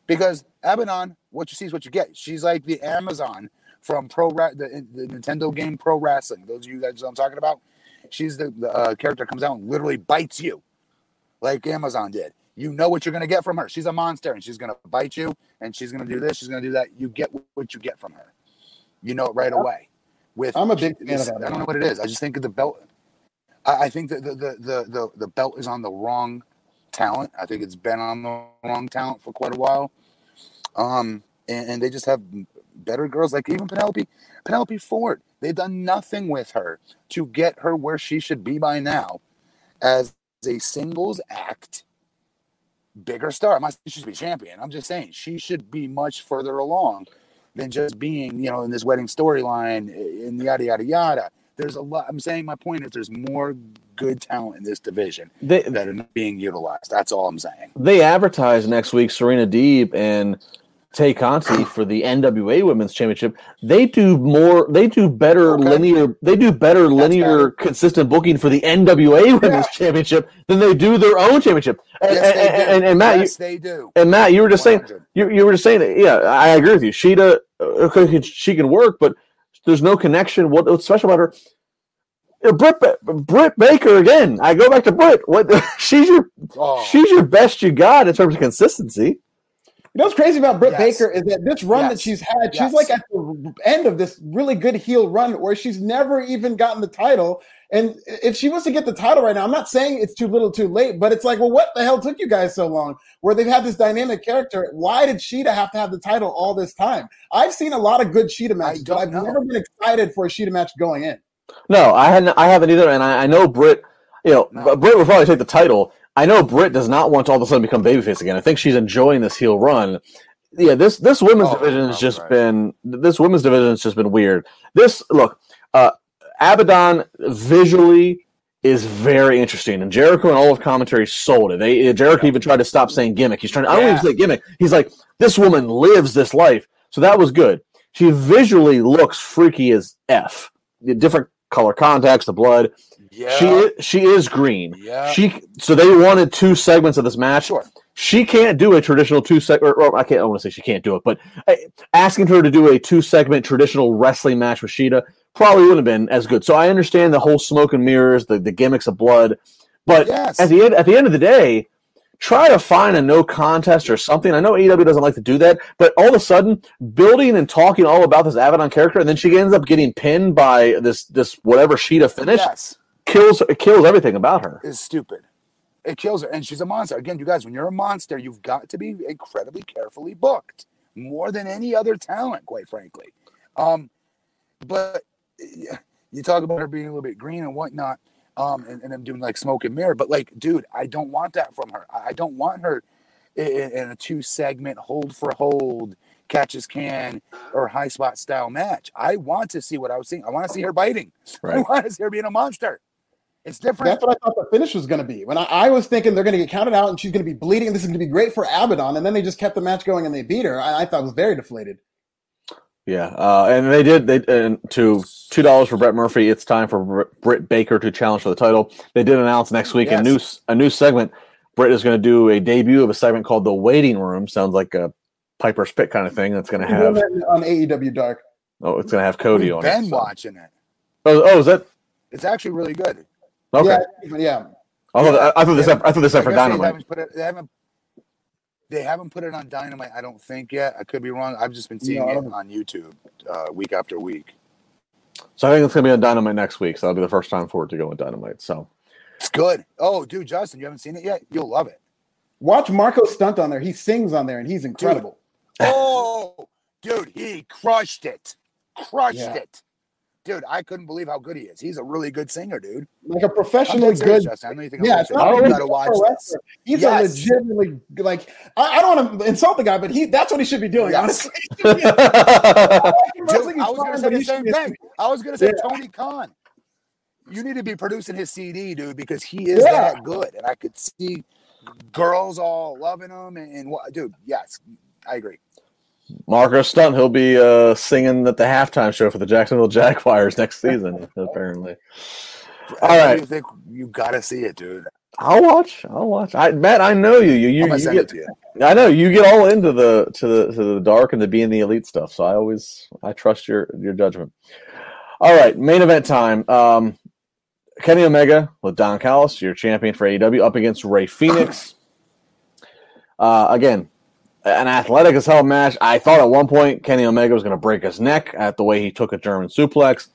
because Abaddon, what you see is what you get. She's like the Amazon from pro the, the Nintendo game Pro Wrestling. Those of you guys know I'm talking about. She's the, the uh, character comes out and literally bites you, like Amazon did. You know what you're going to get from her. She's a monster, and she's going to bite you, and she's going to do this. She's going to do that. You get what you get from her. You know it right away. With I'm a big fan of that. I don't know what it is. I just think of the belt. I, I think that the, the the the the belt is on the wrong talent. I think it's been on the wrong talent for quite a while. Um, and, and they just have better girls like even Penelope, Penelope Ford. They've done nothing with her to get her where she should be by now, as a singles act. Bigger star. I'm not saying she should be champion. I'm just saying she should be much further along than just being, you know, in this wedding storyline and yada yada yada. There's a lot. I'm saying my point is there's more good talent in this division They that are not being utilized. That's all I'm saying. they advertise next week Serena Deeb and Tay Conti for the NWA Women's Championship. They do more. They do better Okay. linear. They do better linear, better. consistent booking for the NWA Women's Championship than they do their own championship. And, Yes, they and, do. and, and Matt, yes, you, they do. and Matt, you were just saying you, you were just saying yeah, I agree with you. Shida, uh, okay, she can work, but there's no connection. What, what's special about her? Uh, Britt, Britt Baker again. I go back to Britt. What she's your Oh, she's your best you got in terms of consistency. You know what's crazy about Britt Yes. Baker is that this run that she's had, she's Yes. like at the end of this really good heel run where she's never even gotten the title. And if she was to get the title right now, I'm not saying it's too little too late, but it's like, well, what the hell took you guys so long? Where they've had this dynamic character. Why did Shida have to have the title all this time? I've seen a lot of good Shida matches, but I've know. never been excited for a Shida match going in. No, I hadn't. I haven't either, and I, I know Britt. You know, No. Britt will probably take the title. I know Britt does not want to all of a sudden become babyface again. I think she's enjoying this heel run. Yeah, this this women's Oh, division has oh, just right. been this women's division has just been weird. This look, uh, Abaddon visually is very interesting, and Jericho and all of commentary sold it. They Jericho even tried to stop saying gimmick. He's trying. To, I don't Yeah. even say gimmick. He's like, this woman lives this life, so that was good. She visually looks freaky as f. Different color contacts, the blood. Yeah, She is, she is green. yeah. She so they wanted two segments of this match. sure. She can't do a traditional two seg. Or, or I can't. I want to say she can't do it, but asking her to do a two segment traditional wrestling match with Shida probably wouldn't have been as good. So I understand the whole smoke and mirrors, the, the gimmicks of blood, but Yes. at the end at the end of the day, try to find a no contest or something. I know AEW doesn't like to do that, but all of a sudden, building and talking all about this Abaddon character, and then she ends up getting pinned by this this whatever Shida finish Yes, kills it kills everything about her. is stupid. It kills her, and she's a monster. Again, you guys, when you're a monster, you've got to be incredibly carefully booked, more than any other talent, quite frankly. Um, but yeah, you talk about her being a little bit green and whatnot, um, and, and them doing like smoke and mirror. But like, dude, I don't want that from her. I I don't want her in, in a two segment hold for hold catches can or high spot style match. I want to see what I was seeing. I want to see her biting. I Right. want to see her being a monster. It's different. That's what I thought the finish was going to be. When I, I was thinking they're going to get counted out and she's going to be bleeding, this is going to be great for Abaddon, and then they just kept the match going and they beat her. I, I thought it was very deflated. Yeah, uh, and they did. They and to two dollars for Brett Murphy. It's time for Br- Britt Baker to challenge for the title. They did announce next week a new s- a new segment. Britt is going to do a debut of a segment called the Waiting Room. Sounds like a Piper's Pit kind of thing. That's going to have on AEW Dark. oh, it's going to have Cody We've on been it. so- watching it. Oh, oh, is that It's actually really good. Okay? Yeah, yeah. I thought I thought this Yeah. I thought this Like for I said, They Dynamite. haven't put it. They haven't. They haven't put it on Dynamite. I don't think yet. I could be wrong. I've just been seeing No, it on YouTube uh, week after week. So I think it's going to be on Dynamite next week. So that'll be the first time for it to go on Dynamite. So It's good. Oh, dude, Justin, you haven't seen it yet? You'll love it. Watch Marko Stunt on there. He sings on there and he's incredible. Oh, dude, he crushed it. Crushed Yeah. it. Dude, I couldn't believe how good he is. He's a really good singer, dude. Like a professionally serious, good. Justin. I know you think Yeah, I'm it's not a gotta watch this. He's Yes. a legitimately like. I, I don't want to insult the guy, but he that's what he should be doing. Yes. Honestly, Dude, I was gonna say the same thing. I was gonna say Yeah. Tony Khan. You need to be producing his CD, dude, because he is Yeah. that good, and I could see girls all loving him and, and what, dude. Yes, I agree. Marko Stunt, he'll be uh, singing at the halftime show for the Jacksonville Jaguars next season, apparently. All right, you think you gotta see it, dude? I'll watch. I'll watch. I Matt, I know you. You, you, you send get, it to you. I know you get all into the to the to the dark and the being the elite stuff. So I always I trust your your judgment. All right, main event time. Um, Kenny Omega with Don Callis, your champion for AEW, up against Rey Fenix. Uh, again, an athletic as hell match. I thought at one point Kenny Omega was going to break his neck at the way he took a German suplex.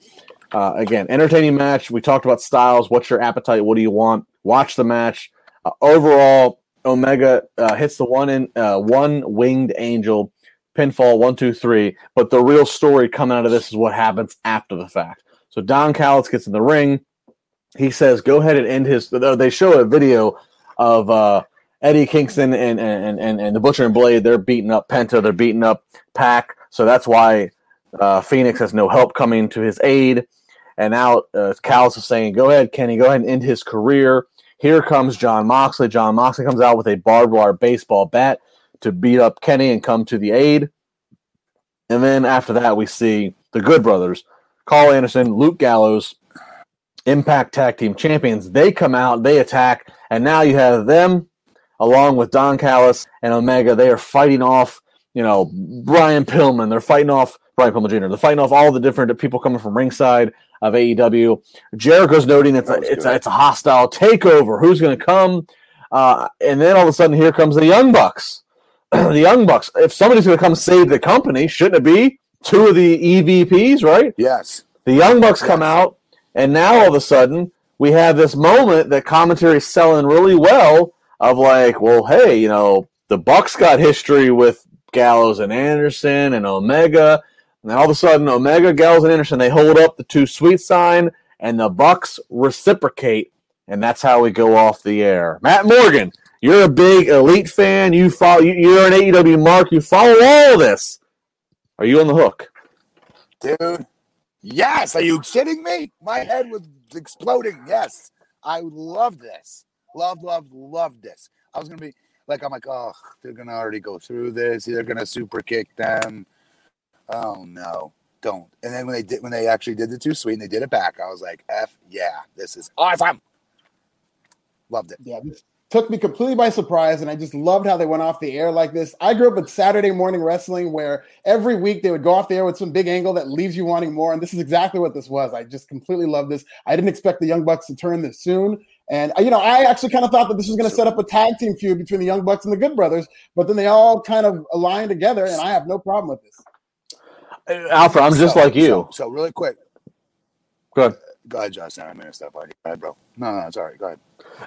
Uh, again, entertaining match. We talked about styles. What's your appetite? What do you want? Watch the match. Uh, overall, Omega uh, hits the one in uh, one winged angel pinfall one two three. But the real story coming out of this is what happens after the fact. So Don Callis gets in the ring. He says, "Go ahead and end his." They show a video of uh, Eddie Kingston and, and and and the Butcher and Blade. They're beating up Penta. They're beating up PAC, So that's why uh, Fenix has no help coming to his aid. And now uh, is saying, "Go ahead, Kenny. Go ahead and end his career." Here comes Jon Moxley. Jon Moxley comes out with a barbed wire baseball bat to beat up Kenny and come to the aid. And then after that, we see the Good Brothers, Karl Anderson, Luke Gallows, Impact Tag Team Champions. They come out, they attack, and now you have them along with Don Callis and Omega. They are fighting off, you know, Brian Pillman. They're fighting off Brian Pillman Jr. They're fighting off all the different people coming from ringside of AEW. Jericho's noting it's a, it's a, it's a hostile takeover. Who's going to come? Uh, and then all of a sudden, here comes the Young Bucks. the Young Bucks. If somebody's going to come save the company, shouldn't it be two of the EVPs, right? Yes. The Young Bucks come Yes. out, and now all of a sudden we have this moment that commentary is selling really well of like, well, hey, you know, the Bucks got history with Gallows and Anderson and Omega, and then all of a sudden Omega, Gallows, and Anderson they hold up the two sweet sign, and the Bucks reciprocate, and that's how we go off the air. Matt Morgan, you're a big elite fan. You follow. you- You're an AEW mark. You follow all this. Are you on the hook? Dude. Yes. Are you kidding me? My head was exploding. Yes. I love this. Love, love, love this. I was gonna be like, I'm like, oh, they're gonna already go through this. They're gonna super kick them. Oh no, don't. And then when they did, when they actually did the two sweet and they did it back, I was like, f yeah, this is awesome. Loved it. Yeah, took me completely by surprise, and I just loved how they went off the air like this. I grew up with Saturday morning wrestling, where every week they would go off the air with some big angle that leaves you wanting more, and this is exactly what this was. I just completely love this. I didn't expect the Young Bucks to turn this soon, and uh, you know, I actually kind of thought that this was going to set up a tag team feud between the Young Bucks and the Good Brothers, but then they all kind of aligned together, and I have no problem with this. Alfred, I'm just So- like you. So, so really quick, Go ahead. Go ahead, Josh. I'm gonna step on you. Go ahead, bro. No, no, it's all right. Go ahead.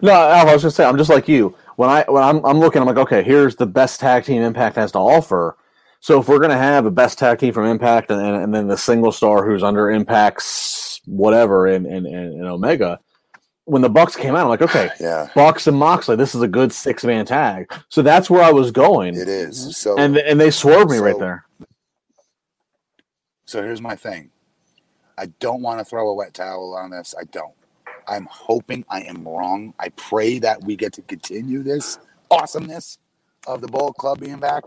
No, Al, I was just saying, I'm just like you. When I when I'm I'm looking, I'm like, okay, here's the best tag team Impact has to offer. So if we're gonna have a best tag team from Impact and, and, and then the single star who's under Impact's whatever and and, and, and Omega, when the Bucks came out, I'm like, okay, Yeah, Bucks and Moxley, this is a good six man tag. So that's where I was going, it is. Mm-hmm. So and and they swerved me right there. So here's my thing. I don't want to throw a wet towel on this. I don't. I'm hoping I am wrong. I pray that we get to continue this awesomeness of the Bullet Club being back.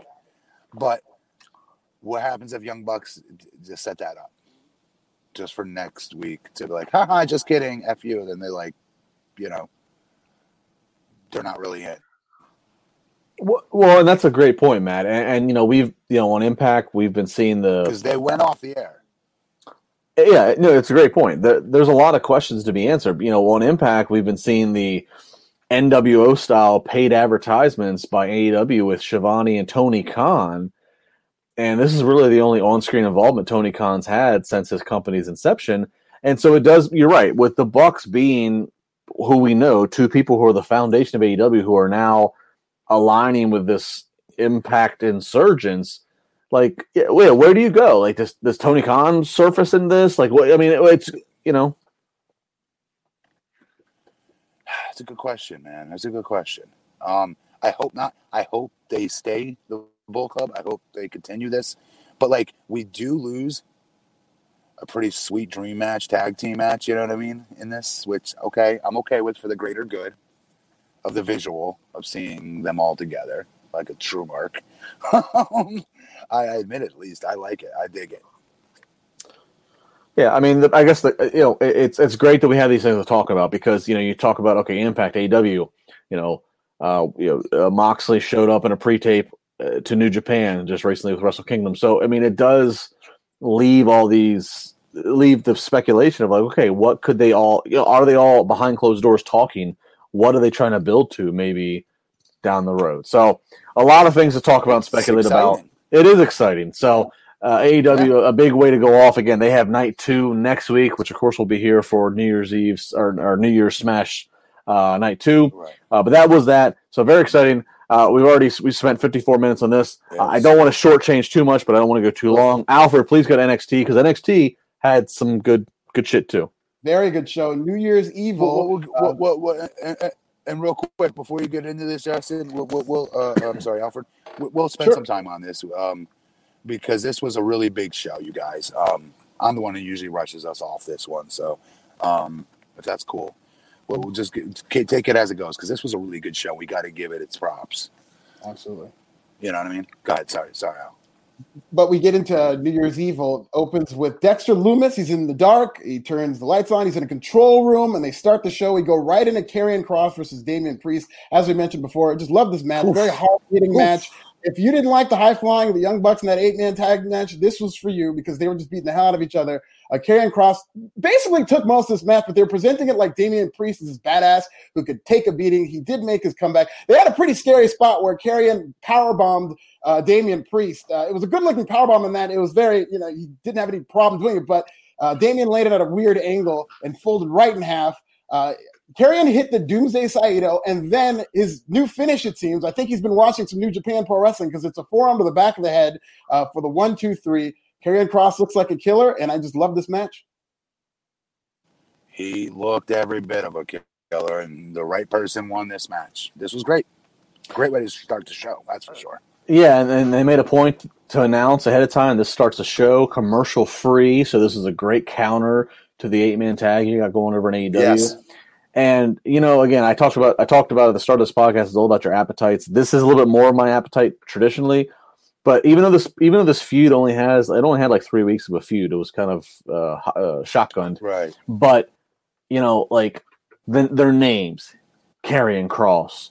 But what happens if Young Bucks just set that up just for next week to be like, haha, just kidding, F you. Then they like, you know, they're not really it. Well, well, and that's a great point, Matt. And, and you know, we've you know on Impact, we've been seeing the Because they went off the air. Yeah, no, it's a great point. There, there's a lot of questions to be answered. You know, on Impact, we've been seeing the NWO style paid advertisements by AEW with Shivani and Tony Khan. And this is really the only on screen involvement Tony Khan's had since his company's inception. And so it does, you're right, with the Bucks being who we know, two people who are the foundation of AEW who are now aligning with this Impact insurgents like yeah, wait, where do you go like does, does tony khan surface in this like what i mean it- it's you know That's a good question, man. That's a good question. Um, I hope not. I hope they stay the Bull Club. I hope they continue this. But like, we do lose a pretty sweet dream match, tag team match. You know what I mean? In this, which okay, I'm okay with for the greater good of the visual of seeing them all together. like a true mark. I admit it, at least. I like it. I dig it. Yeah, I mean, the, I guess the you know it's it's great that we have these things to talk about because you know you talk about okay, Impact, AEW, you know, uh, you know, uh, Moxley showed up in a pre-tape uh, to New Japan just recently with Wrestle Kingdom, so I mean, it does leave all these leave the speculation of like, okay, what could they all? You know, are they all behind closed doors talking? What are they trying to build to? Maybe down the road. So a lot of things to talk about and speculate about. It is exciting. So uh, AEW, a big way to go off again. They have night two next week, which of course will be here for New Year's Eve or, or New Year's Smash uh, night two. Right. Uh, but that was that. So very exciting. Uh, we've already we spent 54 minutes on this. Yes. I don't want to shortchange too much, but I don't want to go too long. Alfred, please go to NXT because NXT had some good good shit too. Very good show. New Year's Evil. What, what, what, and, real quick before you get into this, Justin, we'll, we'll, we'll uh, I'm sorry, Alfred. We'll spend sure. some time on this. Um, because this was a really big show, you guys. Um, I'm the one who usually rushes us off this one, so um, if that's cool, well, we'll just get, take it as it goes because this was a really good show. We got to give it its props. Absolutely. You know what I mean? Go ahead. Sorry, sorry, Al. But we get into New Year's Evil. Opens with Dexter Lumis. He's in the dark. He turns the lights on. He's in a control room, and they start the show. We go right into Karrion Kross versus Damian Priest. As we mentioned before, I just love this match. Oof. Very hard hitting match if you didn't like the high flying of the Young Bucks in that eight man tag match, this was for you because they were just beating the hell out of each other. Uh, Karrion Kross basically took most of this match, but they're presenting it like Damian Priest is this badass who could take a beating. He did make his comeback. They had a pretty scary spot where Karrion powerbombed uh, Damian Priest. Uh, it was a good looking powerbomb in that. It was very, you know, he didn't have any problem doing it, but uh, Damian laid it at a weird angle and folded right in half. Uh, Karrion hit the Doomsday Saito, and then his new finish, it seems. I think he's been watching some New Japan Pro Wrestling because it's a forearm to the back of the head uh, for the one, two, three. Karrion Kross looks like a killer, and I just love this match. He looked every bit of a killer, and the right person won this match. This was great. Great way to start the show, that's for sure. Yeah, and, and they made a point to announce ahead of time this starts the show commercial free. So this is a great counter to the eight man tag you got going over in AEW. Yes. And you know, again, I talked about I talked about at the start of this podcast is all about your appetites. This is a little bit more of my appetite traditionally, but even though this even though this feud only has it only had like three weeks of a feud, it was kind of uh, uh shotgunned, right? But you know, like the, their names, Karrion Kross,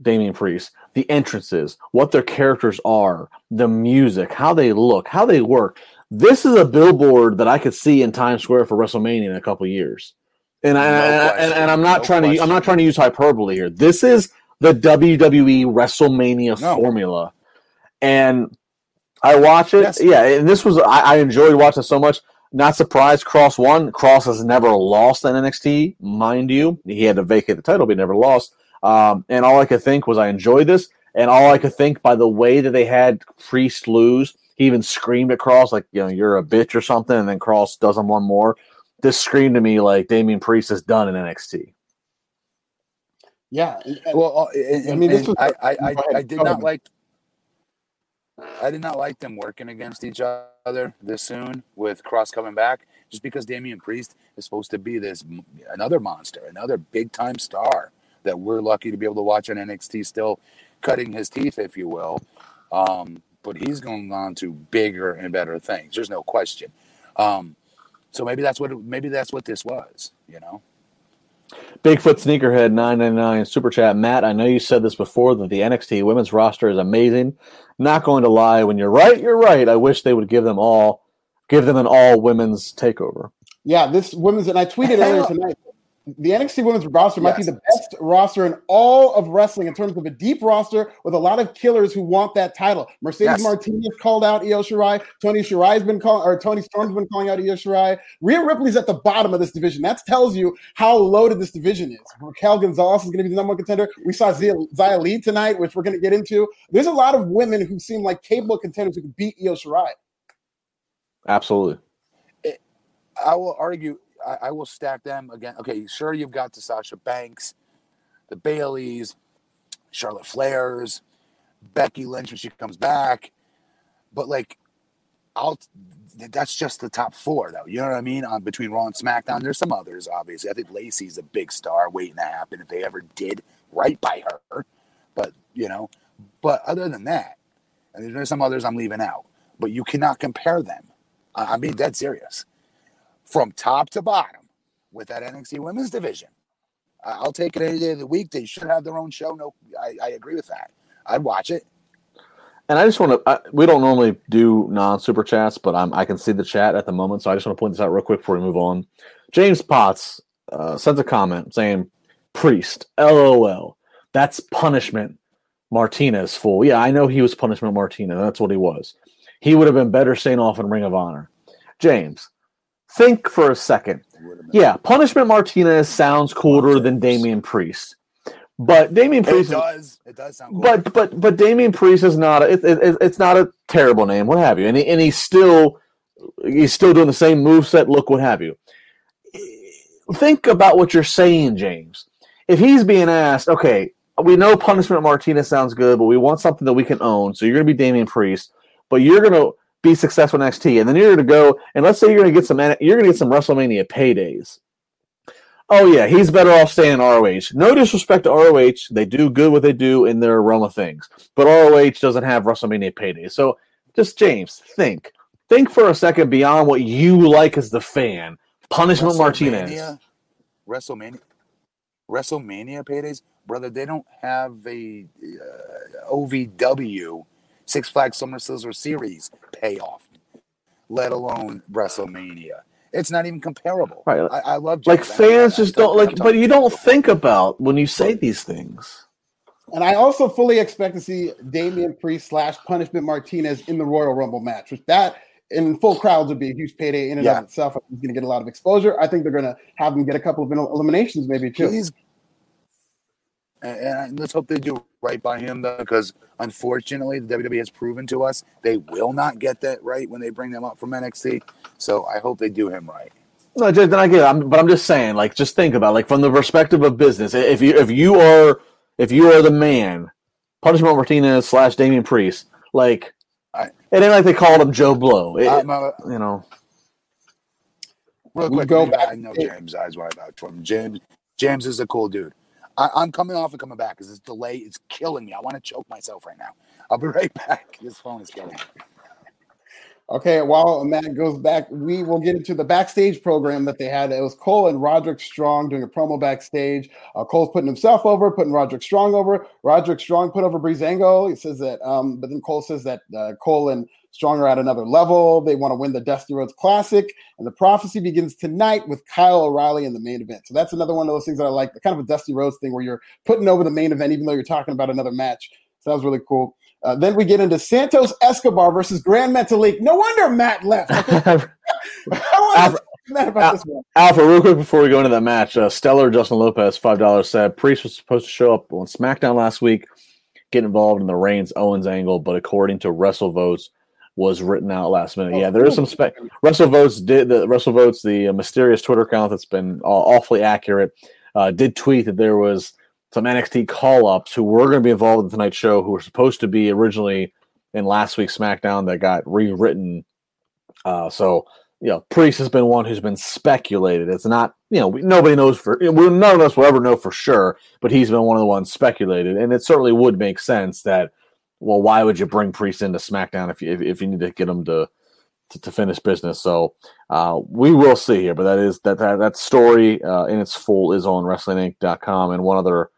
Damian Priest, the entrances, what their characters are, the music, how they look, how they work. This is a billboard that I could see in Times Square for WrestleMania in a couple years. And, I, and, and, I'm not no trying question. to I'm not trying to use hyperbole here. This is the WWE WrestleMania no. formula, and I watch it. Yes. Yeah, and this was I, I enjoyed watching so much. Not surprised. Kross won. Kross has never lost in NXT, mind you. He had to vacate the title, but he never lost. Um, and all I could think was I enjoyed this, and all I could think by the way that they had Priest lose, he even screamed at Kross like, you know, you're a bitch or something, and then Kross does him one more this screamed to me like Damian Priest is done in NXT. Yeah. Well, uh, I mean, this was, I, I, I, I did not like. I did not like them working against each other this soon with Kross coming back, just because Damian Priest is supposed to be this another monster, another big time star that we're lucky to be able to watch on NXT, still cutting his teeth, if you will. Um, but he's going on to bigger and better things. There's no question. Um, so maybe that's what maybe that's what this was, you know. Bigfoot Sneakerhead 999 Super Chat. Matt, I know you said this before that the NXT women's roster is amazing. Not going to lie, when you're right, you're right. I wish they would give them all give them an all women's takeover. Yeah, this women's and I tweeted earlier tonight the NXT Women's roster might be the best roster in all of wrestling in terms of a deep roster with a lot of killers who want that title. Mercedes yes. Martinez called out Io Shirai. Tony Shirai's been calling, or Toni Storm's been calling out Io Shirai. Rhea Ripley's at the bottom of this division. That tells you how loaded this division is. Raquel Gonzalez is going to be the number one contender. We saw Zia, Xia Li tonight, which we're going to get into. There's a lot of women who seem like capable contenders who can beat Io Shirai. Absolutely. I will argue I, I, will stack them again. Okay, sure, you've got the Sasha Banks, the Bayleys, Charlotte Flairs, Becky Lynch when she comes back, but like, I'll. That's just the top four, though. You know what I mean? On between Raw and SmackDown, there's some others. Obviously, I think Lacey's a big star waiting to happen if they ever did right by her. But you know, But other than that, and there's some others I'm leaving out, but you cannot compare them. I- I'm being dead serious. From top to bottom with that NXT women's division. I'll take it any day of the week. They should have their own show. No, I, I agree with that. I'd watch it. And I just want to. We don't normally do non super chats, but I'm, I can see the chat at the moment, so I just want to point this out real quick before we move on. James Potts uh, sends a comment saying, "Priest, lol, that's punishment." Martinez fool. Yeah, I know he was punishment Martinez. That's what he was. He would have been better staying off in Ring of Honor. James, think for a second. Yeah, punishment Martinez sounds cooler than Damian Priest, but Damian Priest. is- does. It does sound cool. but but but Damian Priest is not a, it, it, it's not a terrible name, what have you, and he, and he's still he's still doing the same moveset, look, what have you. Think about what you're saying, James. If he's being asked, okay, we know punishment Martinez sounds good, but we want something that we can own, so you're going to be Damian Priest, but you're going to be successful in NXT, and then you're going to go and let's say you're going to get some you're going to get some WrestleMania paydays. Oh yeah, he's better off staying in ROH. No disrespect to ROH, they do good what they do in their realm of things, but ROH doesn't have WrestleMania paydays. So just James, think, think for a second beyond what you like as the fan. Punishment Martinez. WrestleMania- WrestleMania, WrestleMania paydays, brother. They don't have a uh, OVW Six Flags Summer Sizzler Series payoff, let alone WrestleMania. It's not even comparable. Right. I, I love Like James. Fans just don't like, but you don't think about when you say these things. And I also fully expect to see Damian Priest slash Punishment Martinez in the Royal Rumble match, which that in full crowds would be a huge payday in and Yeah. of itself. He's going to get a lot of exposure. I think they're going to have him get a couple of eliminations, maybe too. He's and, and let's hope they do right by him though, because unfortunately the WWE has proven to us they will not get that right when they bring them up from NXT. So I hope they do him right. No, just- then I get it. I'm, but I'm just saying, like, just think about, it, like, from the perspective of business. If you if you are if you are the man, Punishment Martinez slash Damian Priest, like, I- it ain't like they called him Joe Blow. It- I'm, uh, you know, real We quick, go I- back- I know James eyes wide about from James. James is a cool dude. I, I'm coming off and coming back because this delay is killing me. I want to choke myself right now. I'll be right back. This phone is killing me. Okay, while Matt goes back, we will get into the backstage program that they had. It was Cole and Roderick Strong doing a promo backstage. Uh, Cole's putting himself over, putting Roderick Strong over. Roderick Strong put over Breezango. He says that, um, but then Cole says that uh, Cole and Strong are at another level. They want to win the Dusty Rhodes Classic, and the prophecy begins tonight with Kyle O'Reilly in the main event. So that's another one of those things that I like, kind of a Dusty Rhodes thing where you're putting over the main event, even though you're talking about another match. So that was really cool. Uh, then we get into Santos Escobar versus Grand Metalik. No wonder Matt left. I want Matt about this one. Alpha, real quick before we go into that match, uh, Stellar Justin Lopez, five dollars said Priest was supposed to show up on SmackDown last week, get involved in the Reigns Owens angle, but according to WrestleVotes, was written out last minute. Yeah, there is some spec. WrestleVotes did the WrestleVotes the uh, mysterious Twitter account that's been uh, awfully accurate, uh, did tweet that there was some NXT call ups who were going to be involved in tonight's show who were supposed to be originally in last week's SmackDown that got rewritten. Uh, so you know, Priest has been one who's been speculated. It's not, you know, we, nobody knows for, we, none of us will ever know for sure, but he's been one of the ones speculated. And it certainly would make sense that, well, why would you bring Priest into SmackDown if you, if, if you need to get him to, to, to finish business? So uh, we will see here, but that is that, that, that story uh, in its full is on WrestlingInc.com and one other,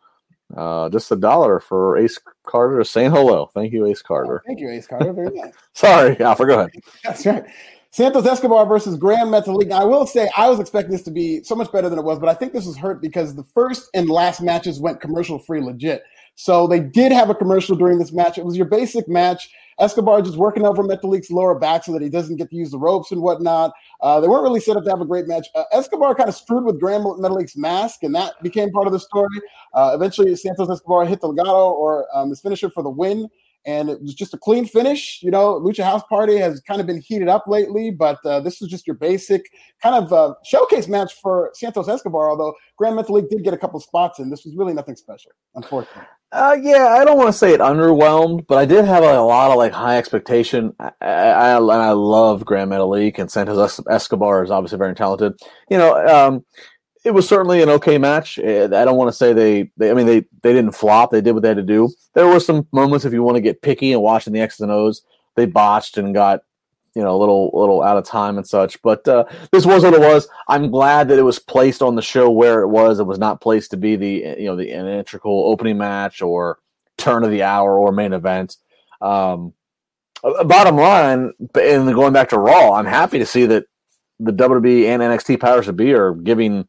uh, just a dollar for Ace Carter saying hello. Thank you, Ace Carter. Thank you, Ace Carter. Very nice. Sorry, Alpha, go ahead. That's right. Santos Escobar versus Grand Metalik. Now, I will say I was expecting this to be so much better than it was, but I think this was hurt because the first and last matches went commercial free legit. So they did have a commercial during this match. It was your basic match. Escobar just working over Metalik's lower back so that he doesn't get to use the ropes and whatnot. Uh, they weren't really set up to have a great match. Uh, Escobar kind of screwed with Grand Metalik's mask, and that became part of the story. Uh, eventually, Santos Escobar hit the legato or um, his finisher for the win and it was just a clean finish. You know, Lucha House Party has kind of been heated up lately, but uh, this was just your basic kind of uh, showcase match for Santos Escobar. Although Grand Metalik did get a couple spots in, this was really nothing special, unfortunately. Uh, yeah, I don't want to say it underwhelmed, but I did have a, lot of like high expectation. I, I, and I love Grand Metalik and Santos Escobar is obviously very talented. You know, um, it was certainly an okay match. I don't want to say they, they, I mean, they, they didn't flop. They did what they had to do. There were some moments, if you want to get picky and watching the X's and O's, they botched and got, you know, a little, little out of time and such. But uh, this was what it was. I'm glad that it was placed on the show where it was. It was not placed to be the, you know, the an integral opening match or turn of the hour or main event. Um, bottom line, and going back to Raw, I'm happy to see that the WWE and NXT powers of be are giving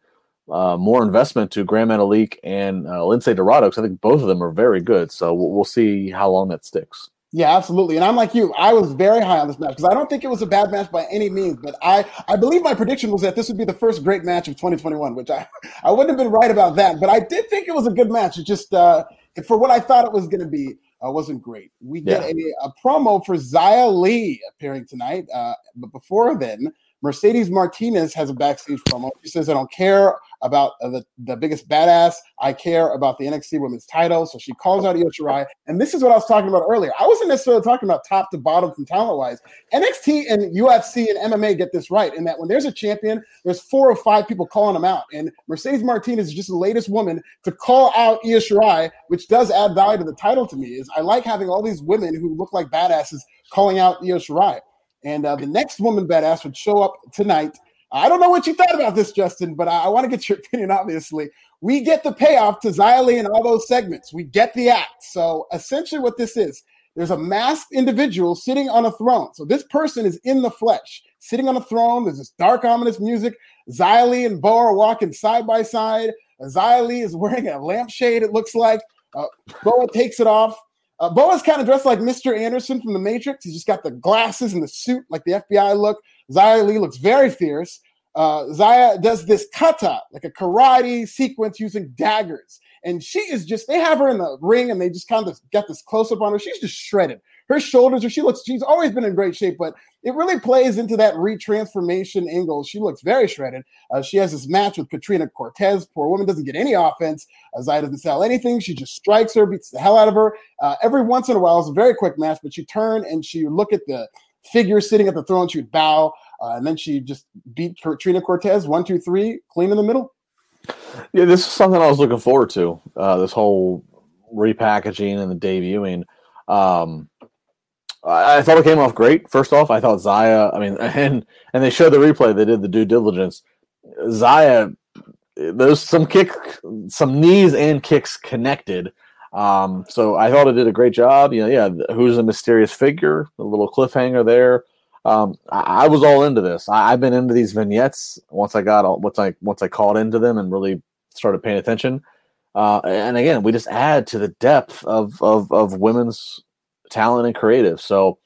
uh, more investment to Grand Metalik and uh, Lince Dorado because I think both of them are very good. So we'll, we'll, see how long that sticks. Yeah, absolutely. And I'm like you. I was very high on this match because I don't think it was a bad match by any means. But I, I believe my prediction was that this would be the first great match of 2021, which I, I wouldn't have been right about that. But I did think it was a good match. It just, uh, for what I thought it was going to be, uh, wasn't great. We get yeah. a, a, promo for Xia Li appearing tonight. Uh, but before then, Mercedes Martinez has a backstage promo. She says, I don't care about uh, the, the biggest badass. I care about the NXT women's title. So she calls out Io Shirai. And this is what I was talking about earlier. I wasn't necessarily talking about top to bottom from talent wise. NXT and UFC and MMA get this right in that when there's a champion, there's four or five people calling them out. And Mercedes Martinez is just the latest woman to call out Io Shirai, which does add value to the title to me. Is I like having all these women who look like badasses calling out Io Shirai. And uh, the next woman badass would show up tonight. I don't know what you thought about this, Justin, but I, I want to get your opinion, obviously. We get the payoff to Li and all those segments. We get the act. So essentially, what this is, there's a masked individual sitting on a throne. So this person is in the flesh, sitting on a throne. There's this dark, ominous music. Li and Boa are walking side by side. Li is wearing a lampshade, it looks like. Uh, Boa takes it off. Uh, Boa's kind of dressed like Mr. Anderson from The Matrix. He's just got the glasses and the suit, like the FBI look. Xia Li looks very fierce. Uh, Xia does this kata, like a karate sequence using daggers. And she is just, they have her in the ring and they just kind of get this close up on her. She's just shredded her shoulders, or she looks, she's always been in great shape, but it really plays into that retransformation angle. She looks very shredded. Uh, she has this match with Katrina Cortez. Poor woman doesn't get any offense. Uh, Xia doesn't sell anything. She just strikes her, beats the hell out of her. Uh, every once in a while, it's a very quick match, but she turn and she look at the figure sitting at the throne. She would bow, uh, and then she just beat Katrina Cortez one, two, three, clean in the middle. Yeah, this is something I was looking forward to. Uh, this whole repackaging and the debuting. Um, I thought it came off great. First off, I thought Xia. I mean, and and they showed the replay. They did the due diligence. Xia, there's some kick, some knees and kicks connected. Um, so I thought it did a great job. You know, yeah, who's a mysterious figure? A little cliffhanger there. Um, I, I, was all into this. I, have been into these vignettes once I got all, once I once I caught into them and really started paying attention. Uh, and again, we just add to the depth of of, of women's talent and creative. So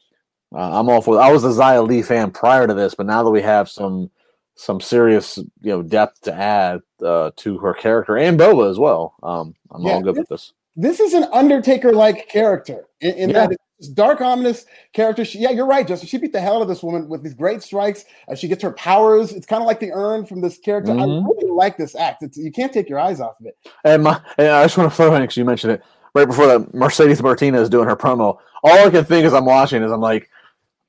uh, I'm all for. I was a Xia Li fan prior to this, but now that we have some some serious you know depth to add uh, to her character and Boa as well, um, I'm yeah, all good this, with this. This is an Undertaker like character in, in yeah. that it's dark, ominous character. She, yeah, you're right, Justin. She beat the hell out of this woman with these great strikes. Uh, she gets her powers. It's kind of like the urn from this character. Mm-hmm. I really like this act. It's, you can't take your eyes off of it. And, my, and I just want to throw in because you mentioned it right before that Mercedes Martinez doing her promo. All I can think as I'm watching is I'm like,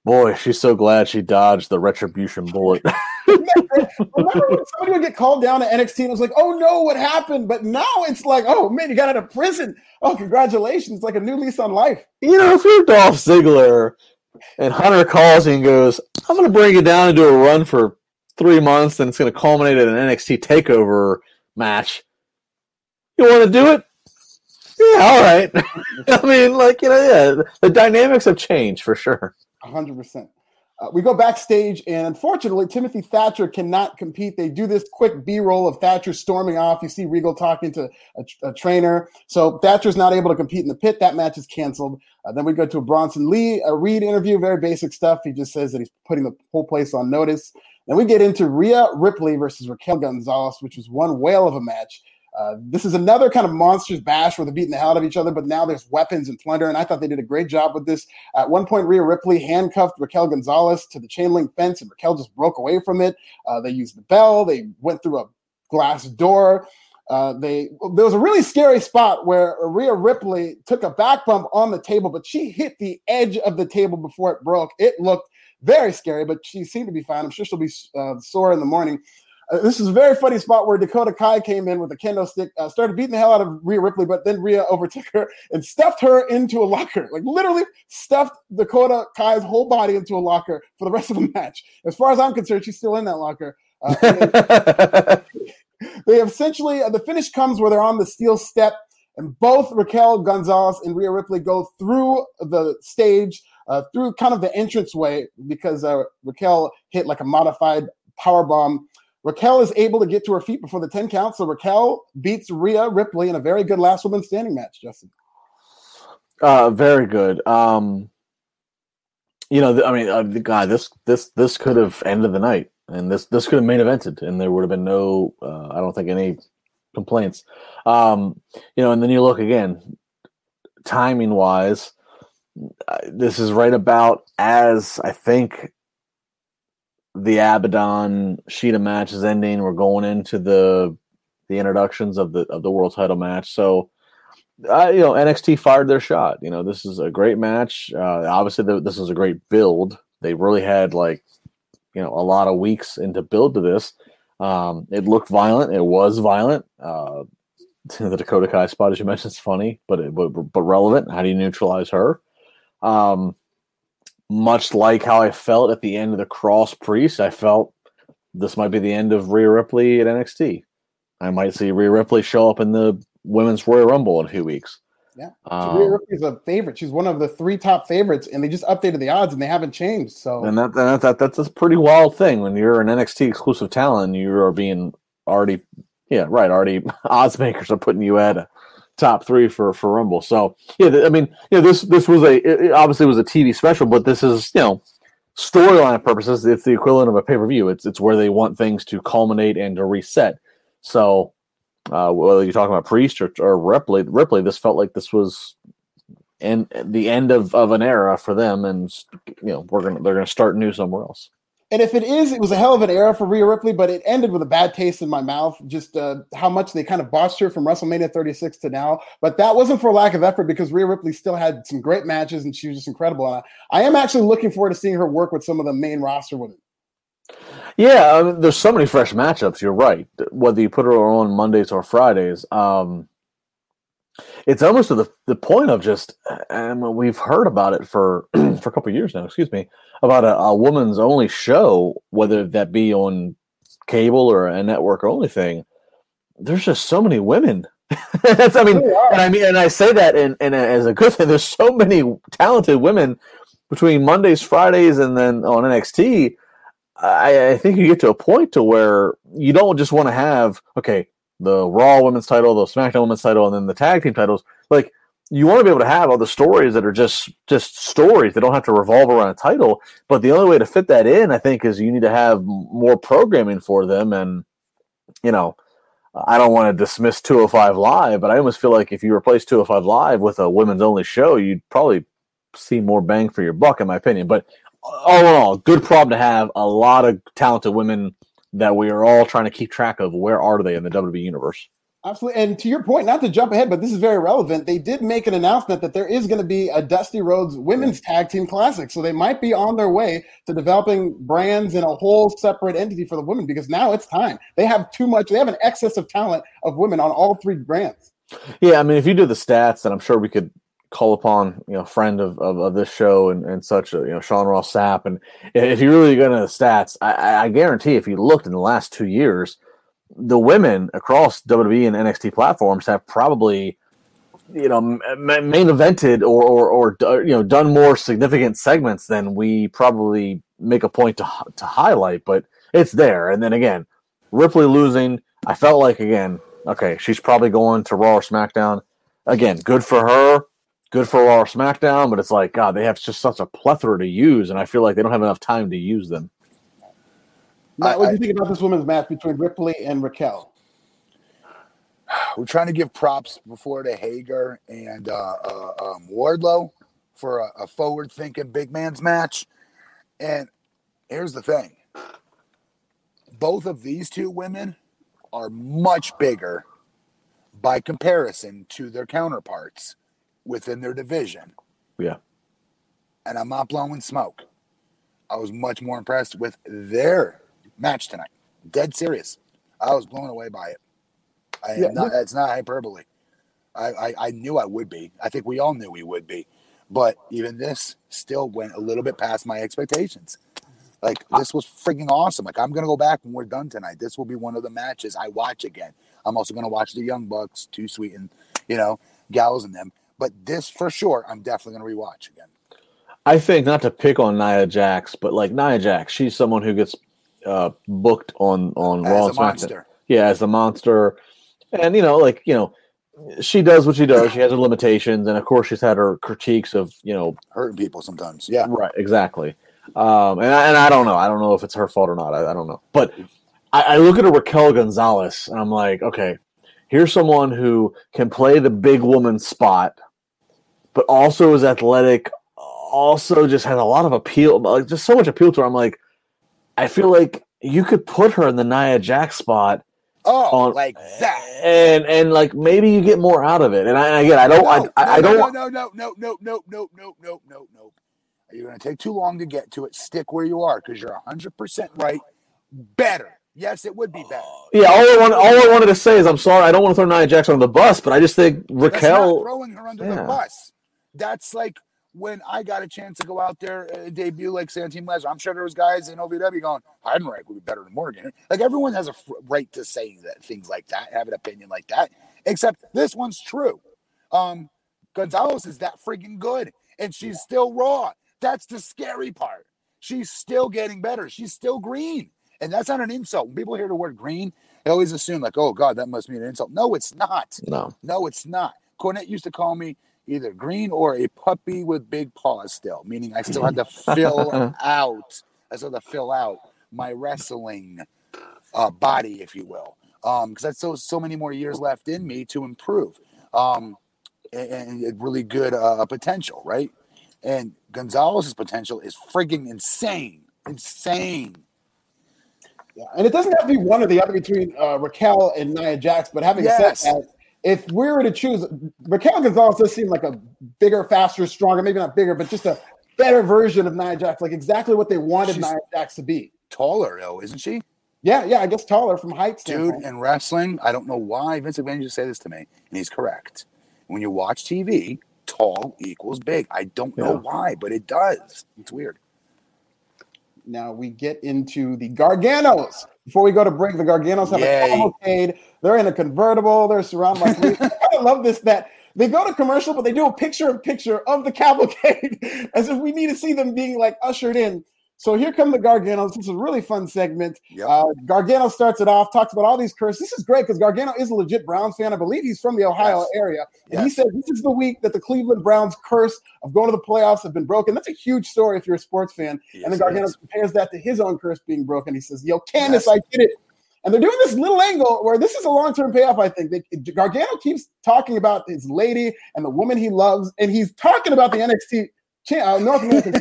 boy, she's so glad she dodged the retribution bullet. Remember when somebody would get called down to NXT and it was like, oh no, what happened? But now it's like, oh man, you got out of prison. Oh, congratulations. It's like a new lease on life. You know, if you're Dolph Ziggler and Hunter calls you and goes, I'm going to bring you down and do a run for three months and it's going to culminate in an NXT takeover match. You want to do it? Yeah, all right. I mean, like you know, yeah, the dynamics have changed for sure. hundred uh, percent. We go backstage, and unfortunately, Timothy Thatcher cannot compete. They do this quick B roll of Thatcher storming off. You see Regal talking to a, a, trainer. So Thatcher's not able to compete in the pit. That match is canceled. Uh, then we go to a Bronson Lee, a Reed interview, very basic stuff. He just says that he's putting the whole place on notice. Then we get into Rhea Ripley versus Raquel Gonzalez, which was one whale of a match. Uh, this is another kind of monsters bash where they're beating the hell out of each other, but now there's weapons and plunder. And I thought they did a great job with this. At one point, Rhea Ripley handcuffed Raquel Gonzalez to the chain link fence, and Raquel just broke away from it. Uh, they used the bell, they went through a glass door. Uh, they there was a really scary spot where Rhea Ripley took a back bump on the table, but she hit the edge of the table before it broke. It looked very scary, but she seemed to be fine. I'm sure she'll be uh, sore in the morning. Uh, this is a very funny spot where Dakota Kai came in with a candlestick, uh, started beating the hell out of Rhea Ripley, but then Rhea overtook her and stuffed her into a locker. Like literally stuffed Dakota Kai's whole body into a locker for the rest of the match. As far as I'm concerned, she's still in that locker. Uh, they, essentially, uh, the finish comes where they're on the steel step, and both Raquel Gonzalez and Rhea Ripley go through the stage. Uh, through kind of the entrance way because uh, Raquel hit like a modified power bomb Raquel is able to get to her feet before the 10 count. So Raquel beats Rhea Ripley in a very good last woman standing match, Justin. Uh, very good. Um, you know, I mean, uh, God, this this this could have ended the night, and this this could have main evented, and there would have been no, uh, I don't think, any complaints. Um, you know, and then you look again, timing wise, uh, this is right about as I think the Abaddon Shida match is ending. We're going into the the introductions of the of the world title match. So, uh, you know, NXT fired their shot. You know, this is a great match. Uh, obviously, the, this is a great build. They really had like, you know, a lot of weeks into build to this. Um, it looked violent. It was violent. Uh, the Dakota Kai spot, as you mentioned, is funny, but, it, but but relevant. How do you neutralize her? Um, much like how I felt at the end of the Kross Priest, I felt this might be the end of Rhea Ripley at NXT. I might see Rhea Ripley show up in the Women's Royal Rumble in a few weeks. Yeah, um, Rhea Ripley's a favorite. She's one of the three top favorites, and they just updated the odds, and they haven't changed. So, and that, that, that that's a pretty wild thing when you're an NXT exclusive talent, you are being already, yeah, right, already odds makers are putting you at a top three for for Rumble. So yeah, I mean, you know, this this was a obviously was a TV special, but this is you know storyline purposes, it's the equivalent of a pay per view. It's it's where they want things to culminate and to reset. So uh, whether you're talking about Priest or, or Ripley, Ripley, this felt like this was and the end of, of an era for them, and you know we're gonna they're gonna start new somewhere else. And if it is, it was a hell of an era for Rhea Ripley, but it ended with a bad taste in my mouth. Just uh, how much they kind of botched her from WrestleMania 36 to now. But that wasn't for lack of effort because Rhea Ripley still had some great matches and she was just incredible. And I, I am actually looking forward to seeing her work with some of the main roster women. Yeah, I mean, there's so many fresh matchups. You're right. Whether you put her on Mondays or Fridays, um, it's almost to the, the point of just, and we've heard about it for for a couple years now. Excuse me, about a, a woman's only show, whether that be on cable or a network only thing. There's just so many women. That's, I mean, and I mean, and I say that in, in a, as a good thing. There's so many talented women between Mondays, Fridays, and then on NXT. I, I think you get to a point to where you don't just want to have okay the Raw Women's title, the SmackDown Women's title, and then the tag team titles. Like you want to be able to have other stories that are just just stories They don't have to revolve around a title. But the only way to fit that in, I think, is you need to have more programming for them. And you know, I don't want to dismiss 205 Live, but I almost feel like if you replace 205 Live with a women's only show, you'd probably see more bang for your buck, in my opinion. But all in all, good problem to have. A lot of talented women that we are all trying to keep track of. Where are they in the WWE universe? Absolutely. And to your point, not to jump ahead, but this is very relevant. They did make an announcement that there is going to be a Dusty Rhodes Women's Tag Team Classic. So they might be on their way to developing brands in a whole separate entity for the women because now it's time. They have too much, they have an excess of talent of women on all three brands. Yeah. I mean, if you do the stats, and I'm sure we could call upon you know friend of, of, of this show and, and such a, you know Sean Ross Sapp. And if you really go into the stats I, I guarantee if you looked in the last two years the women across WWE and NXT platforms have probably you know main evented or, or or uh, you know done more significant segments than we probably make a point to to highlight but it's there. And then again Ripley losing I felt like again okay she's probably going to Raw or SmackDown. Again good for her good for Raw or SmackDown, but it's like God, they have just such a plethora to use, and I feel like they don't have enough time to use them. Matt, what do you think about this women's match between Ripley and Raquel? We're trying to give props before to Hager and uh, uh, um, Wardlow for a, a forward-thinking big man's match, and here's the thing: both of these two women are much bigger by comparison to their counterparts within their division. Yeah. And I'm not blowing smoke. I was much more impressed with their match tonight. Dead serious. I was blown away by it. I Yeah, not, it's not hyperbole. I, I, I knew I would be. I think we all knew we would be. But even this still went a little bit past my expectations. Like this was freaking awesome. Like I'm gonna go back when we're done tonight. This will be one of the matches I watch again. I'm also gonna watch the Young Bucks, Too Sweet, and you know, Gallows and them. But this for sure, I'm definitely gonna rewatch again. I think not to pick on Nia Jax, but like Nia Jax, she's someone who gets uh, booked on on Raw As and a SmackDown. monster. Yeah, as a monster, and you know, like you know, she does what she does. She has her limitations, and of course, she's had her critiques of you know, Hurting people sometimes. Yeah. right, exactly. Um, and I, and I don't know. I don't know if it's her fault or not. I, I don't know. But I, I look at a Raquel Gonzalez, and I'm like, okay, here's someone who can play the big woman spot, but also is athletic. Also, just has a lot of appeal, like just so much appeal to her. I'm like, I feel like you could put her in the Nia Jax spot Oh, on like that. and and like maybe you get more out of it. And I and again, I don't, No, I, I, I don't. No, no, no, no, no, no, no, no, no, no, no. You're going to take too long to get to it. Stick where you are because you're 100% right. Better. Yes, it would be better. Yeah, all I want, all I wanted to say is I'm sorry. I don't want to throw Nia Jax on the bus, but I just think Raquel. throwing her under the bus. That's like when I got a chance to go out there and debut like Santine Lesnar. I'm sure there was guys in OVW going, Heidenreich would be better than Morgan. Like everyone has a f- right to say that things like that, have an opinion like that. Except this one's true. Um, Gonzalez is that freaking good, and she's still raw. That's the scary part. She's still getting better. She's still green. And that's not an insult. When people hear the word green, they always assume, like, oh, God, that must mean an insult. No, it's not. No, No, it's not. Cornette used to call me either green or a puppy with big paws still, meaning I still had to fill out, I still had to fill out my wrestling uh, body, if you will. because Um, because that's so so many more years left in me to improve. Um, and, and really good uh, potential, right? And Gonzalez's potential is frigging insane, insane. Yeah, and it doesn't have to be one or the other between uh, Raquel and Nia Jax. But having Yes. said that, if we were to choose, Raquel Gonzalez does seem like a bigger, faster, stronger, maybe not bigger, but just a better version of Nia Jax, like exactly what they wanted She's- Nia Jax to be. Taller though, isn't she? Yeah, yeah, I guess taller from height Standpoint. Dude, in wrestling, I don't know why Vince McMahon used to say this to me, and he's correct. When you watch TV, tall equals big. I don't know why, but it does. It's weird. Now we get into the Garganos. Before we go to break, the Garganos have Yay. a cavalcade. They're in a convertible. They're surrounded by police. I love this that they go to commercial, but they do a picture in picture of the cavalcade as if we need to see them being like ushered in. So here come the Garganos. This is a really fun segment. Yep. Uh, Gargano starts it off, talks about all these curses. This is great because Gargano is a legit Browns fan. I believe he's from the Ohio Yes. area. And he Yes. said this is the week that the Cleveland Browns curse of going to the playoffs have been broken. That's a huge story if you're a sports fan. Yes, and then Gargano compares that to his own curse being broken. He says, Yo, Candice. I did it. And they're doing this little angle where this is a long term payoff, I think. They, Gargano keeps talking about his lady and the woman he loves, and he's talking about the NXT cha- uh, North American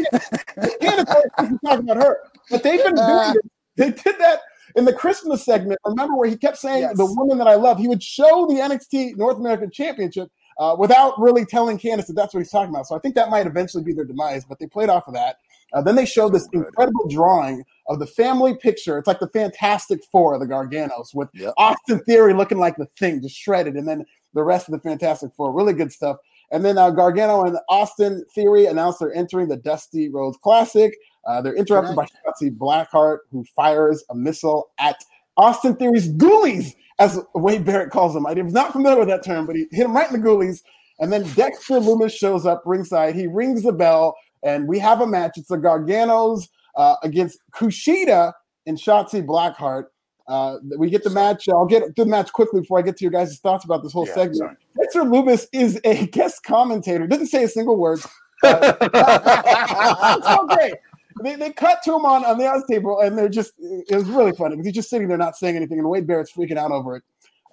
always keeps talking about her. But they've been doing it. They did that in the Christmas segment. Remember where he kept saying, Yes. The woman that I love? He would show the NXT North American Championship uh, without really telling Candice that that's what he's talking about. So I think that might eventually be their demise, but they played off of that. Uh, then they showed this incredible drawing of the family picture. It's like the Fantastic Four, the Garganos, with Yep. Austin Theory looking like the thing, just shredded, and then the rest of the Fantastic Four. Really good stuff. And then uh, Gargano and Austin Theory announced they're entering the Dusty Rhodes Classic. Uh, they're interrupted by Shotzi Blackheart, who fires a missile at Austin Theory's ghoulies, as Wade Barrett calls them. I was not familiar with that term, but he hit him right in the ghoulies. And then Dexter Lumis shows up ringside. He rings the bell, and we have a match. It's the Garganos uh, against Kushida and Shotzi Blackheart. Uh, we get the match. I'll get the match quickly before I get to your guys' thoughts about this whole Yeah, segment. sorry. Dexter Lumis is a guest commentator. Doesn't say a single word. it's so great. They, they cut to him on, on the odds table, and they're just, it was really funny because he's just sitting there not saying anything, and Wade Barrett's freaking out over it.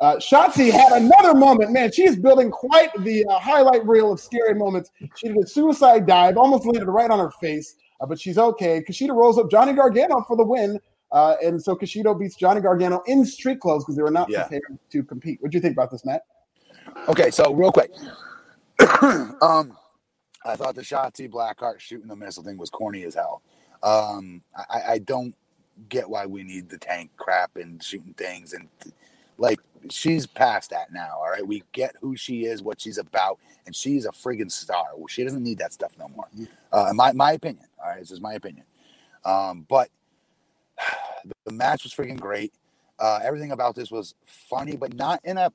Uh, Shotzi had another moment. Man, she is building quite the uh, highlight reel of scary moments. She did a suicide dive, almost landed right on her face, uh, but she's okay. Kushida rolls up Johnny Gargano for the win. Uh, and so Kushida beats Johnny Gargano in street clothes because they were not Yeah. prepared to compete. What do you think about this, Matt? Okay, so real quick. um, I thought the Shotzi Blackheart shooting the missile thing was corny as hell. Um, I, I don't get why we need the tank crap and shooting things and like she's past that now. All right, we get who she is, what she's about, and she's a friggin' star. She doesn't need that stuff no more. Uh, my my opinion. All right, this is my opinion. Um, but the match was friggin' great. Uh, everything about this was funny, but not in a.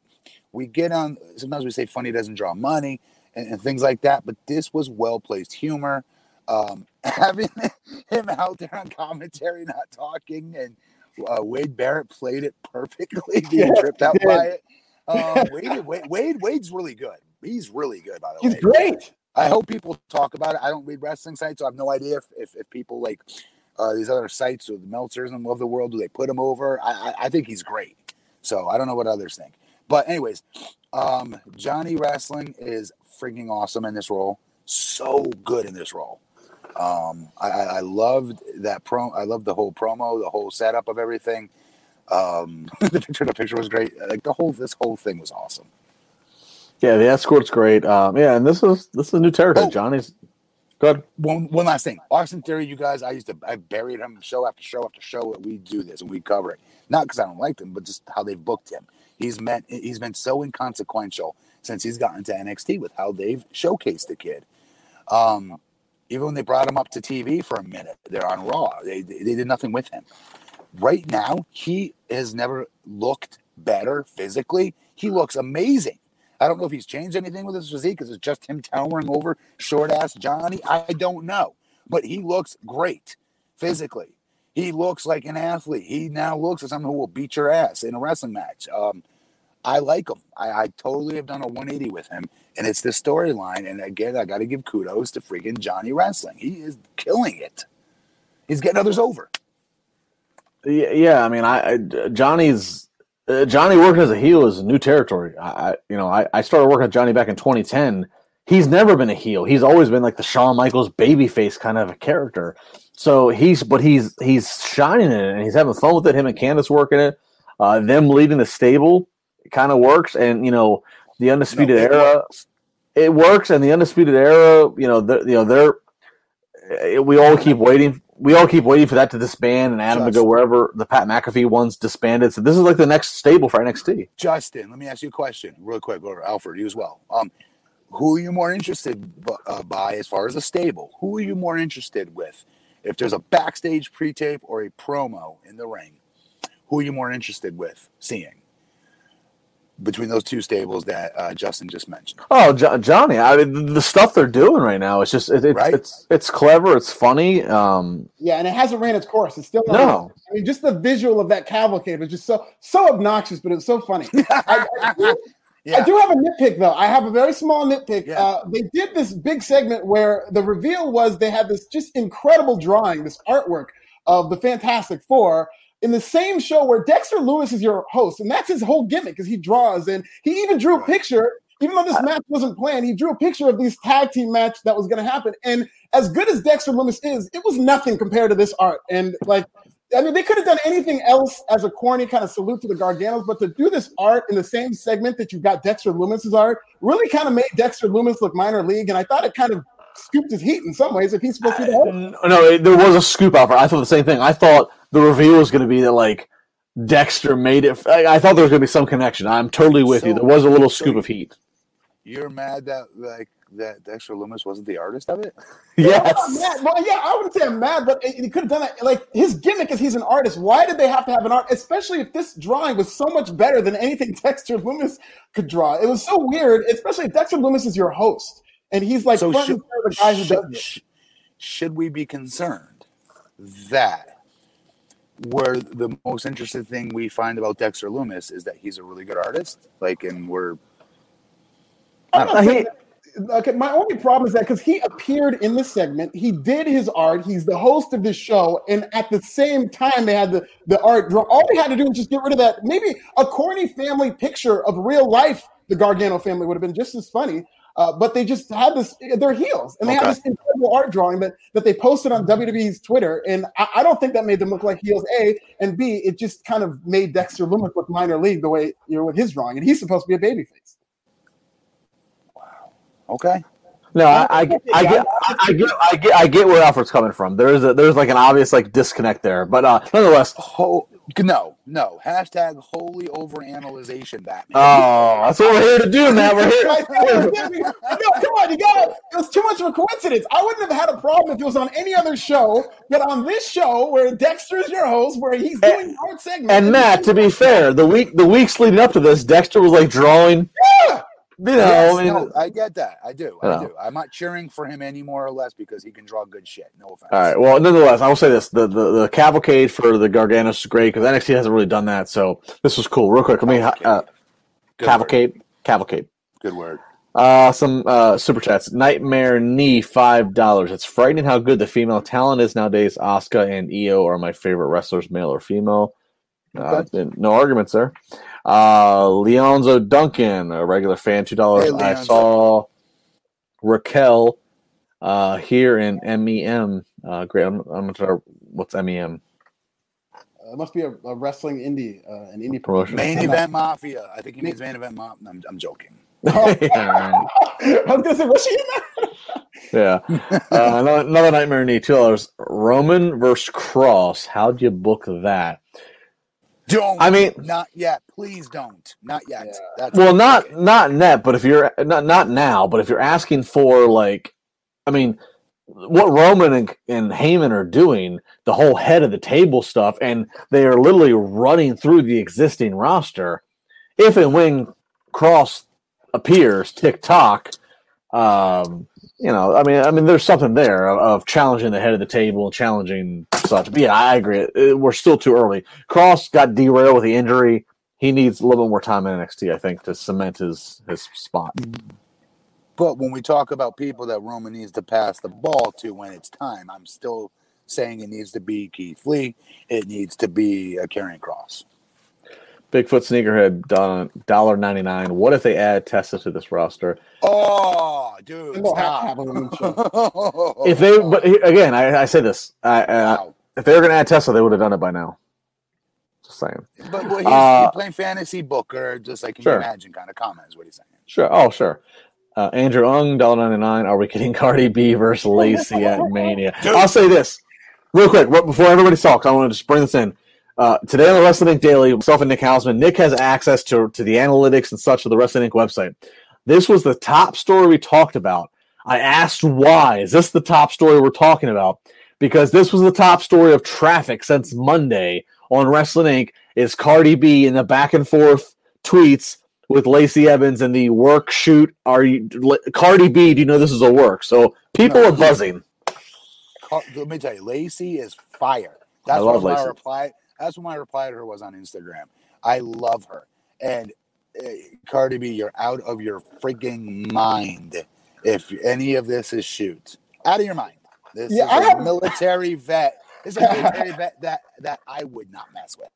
We get on. Sometimes we say funny doesn't draw money and, and things like that, but this was well placed humor. Um, having him out there on commentary, not talking, and uh, Wade Barrett played it perfectly, being tripped out by it. Um, Wade, Wade, Wade, Wade's really good. He's really good, by the He's way. He's great. I hope people talk about it. I don't read wrestling sites, so I have no idea if, if, if people like uh, these other sites or the Meltzers and Love the World, do they put him over? I, I, I, think he's great. So I don't know what others think. But, anyways, um, Johnny Wrestling is freaking awesome in this role. So good in this role. Um, I, I loved that pro. I loved the whole promo, the whole setup of everything. Um, the picture, the picture was great. Like the whole, this whole thing was awesome. Yeah, the escort's great. Um, yeah, and this is this is a new territory. Oh, Johnny's good. One one last thing, Austin Theory. You guys, I used to I buried him show after show after show. We do this and we cover it. Not because I don't like him, but just how they've booked him. He's meant he's been so inconsequential since he's gotten to NXT with how they've showcased the kid. Um, even when they brought him up to TV for a minute, they're on Raw. They, they did nothing with him. Right now, he has never looked better physically. He looks amazing. I don't know if he's changed anything with his physique because it's just him towering over short ass Johnny. I don't know. But he looks great physically. He looks like an athlete. He now looks like someone who will beat your ass in a wrestling match. Um, I like him. I, I, totally have done a 180 with him, and it's the storyline. And again, I got to give kudos to freaking Johnny Wrestling. He is killing it. He's getting others over. Yeah, yeah I mean, I, I Johnny's uh, Johnny working as a heel is new territory. I, you know, I, I started working with Johnny back in 2010. He's never been a heel. He's always been like the Shawn Michaels babyface kind of a character. So he's, but he's he's shining in it, and he's having fun with it. Him and Candice working it. Uh, them leading the stable kind of works. And you know, the undisputed no, it era, works. it works. And the undisputed era, you know, you know, they're eh, we all keep waiting. We all keep waiting for that to disband and Adam Justin. to go wherever the Pat McAfee one's disbanded. So this is like the next stable for NXT. Justin, let me ask you a question real quick, or Alfred, you as well. Um, who are you more interested uh, by as far as a stable? Who are you more interested with? If there's a backstage pre-tape or a promo in the ring, who are you more interested with seeing? Between those two stables that uh, Justin just mentioned. Oh, jo- Johnny! I mean, the stuff they're doing right now is just it, it's, right? it's it's clever. It's funny. Um, yeah, and it hasn't ran its course. It's still no. I mean, just the visual of that cavalcade was just so so obnoxious, but it's so funny. I, I, do, yeah. I, do, have a nitpick though. I have a very small nitpick. Yeah. Uh, they did this big segment where the reveal was they had this just incredible drawing, this artwork of the Fantastic Four in the same show where Dexter Lumis is your host, and that's his whole gimmick because he draws and he even drew a picture. Even though this match wasn't planned, he drew a picture of these tag team match that was going to happen. And as good as Dexter Lumis is, it was nothing compared to this art. And like, I mean, they could have done anything else as a corny kind of salute to the Garganos, but to do this art in the same segment that you've got Dexter Lumis's art really kind of made Dexter Lumis look minor league. And I thought it kind of scooped his heat in some ways if he's supposed to be the host. No, there was a scoop out for. I thought the same thing. I thought the reveal was going to be that like Dexter made it. I, I thought there was going to be some connection. I'm totally with so, you. There was a little so scoop of heat. You're mad that like that Dexter Lumis wasn't the artist of it? yes. Well, well, yeah, I wouldn't say I'm mad, but he could have done that. Like his gimmick is he's an artist. Why did they have to have an art? Especially if this drawing was so much better than anything Dexter Lumis could draw. It was so weird, especially if Dexter Lumis is your host and he's like so should, the guy who should, does it. Should we be concerned that where the most interesting thing we find about Dexter Lumis is that he's a really good artist. Like, and we're. I don't know. He, okay, my only problem is that because he appeared in the segment, he did his art. He's the host of this show, and at the same time, they had the the art draw. All they had to do was just get rid of that. Maybe a corny family picture of real life. The Gargano family would have been just as funny. Uh, but they just had this, they're heels. And they okay. have this incredible art drawing that, that they posted on WWE's Twitter. And I, I, don't think that made them look like heels, A. And B, it just kind of made Dexter Lumis look minor league the way, you know, with his drawing. And he's supposed to be a babyface. Wow. Okay. No, I, I, I, get, I, I get, I get, I get where Alfred's coming from. There's a, there's like an obvious like disconnect there, but uh, nonetheless, Ho- no, no. Hashtag holy overanalyzation, Batman. oh, that's what we're here to do, Matt. We're here. no, come on, you got it. It was too much of a coincidence. I wouldn't have had a problem if it was on any other show, but on this show, where Dexter's your host, where he's doing art segments. And Matt, to be fair, the week the weeks leading up to this, Dexter was like drawing. Yeah. You know, Yes, I mean, no, I get that. I do. I do. I'm not cheering for him any more or less because he can draw good shit. No offense. All right. Well, nonetheless, I will say this: the the, the cavalcade for the Garganos is great because NXT hasn't really done that. So this was cool. Real quick, let me uh, cavalcade, cavalcade. Good word. Uh, some uh, super chats. Nightmare Knee, five dollars. It's frightening how good the female talent is nowadays. Asuka and Io are my favorite wrestlers, male or female. Uh, no arguments there. Uh, Leonzo Duncan, a regular fan, two dollars. Hey, I saw Raquel uh, here in MEM. Uh, great. I'm, I'm gonna try. What's E MEM? Uh, it must be a, a wrestling indie, uh, an indie Promotion. Main I'm event mafia. I think he means main event mafia. I'm, I'm joking. I was gonna say, was she in that? yeah. Uh, another, another nightmare knee, two dollars. Roman versus Kross. How'd you book that? Don't. I mean- not yet. Please don't. Not yet. Yeah. That's Well, not not net, but if you're not not now, but if you're asking for like, I mean, what Roman and, and Heyman are doing, the whole head of the table stuff, and they are literally running through the existing roster. If and when Kross appears, TikTok, um, you know, I mean, I mean, there's something there of, of challenging the head of the table, challenging such. But yeah, I agree. Uh, We're still too early. Kross got derailed with the injury. He needs a little bit more time in NXT, I think, to cement his his spot. But when we talk about people that Roman needs to pass the ball to when it's time, I'm still saying it needs to be Keith Lee. It needs to be a Karrion Kross. Bigfoot sneakerhead dollar- dollar ninety nine. What if they add Tessa to this roster? Oh, dude. They'll have to stop. have a women's show. If they, but again, I, I say this: I, I, Wow. if they were going to add Tessa, they would have done it by now. Just saying. But, but he's, Uh, he's playing fantasy booker, just like can Sure. you imagine kind of comment is what he's saying. Sure. Oh, sure. Uh, Andrew Ung, dollar ninety nine. Are we getting Cardi B versus Lacey at Mania? Dude. I'll say this real quick before everybody talks. I want to just bring this in. Uh, today on the Wrestling Inc. Daily, myself and Nick Hausman. Nick has access to to the analytics and such of the Wrestling Inc. website. This was the top story we talked about. I asked why. Is this the top story we're talking about? Because this was the top story of traffic since Monday on Wrestling Inc. Is Cardi B in the back and forth tweets with Lacey Evans and the work shoot. Are you Cardi B? Do you know this is a work? So people No. are buzzing. Let me tell you, Lacey is fire. That's I love what my Lacey. reply. That's what my reply to her was on Instagram. I love her, and uh, Cardi B, you're out of your freaking mind. If any of this is shoot, out of your mind. This Yeah, is I a have- military vet. This is a military vet that that I would not mess with.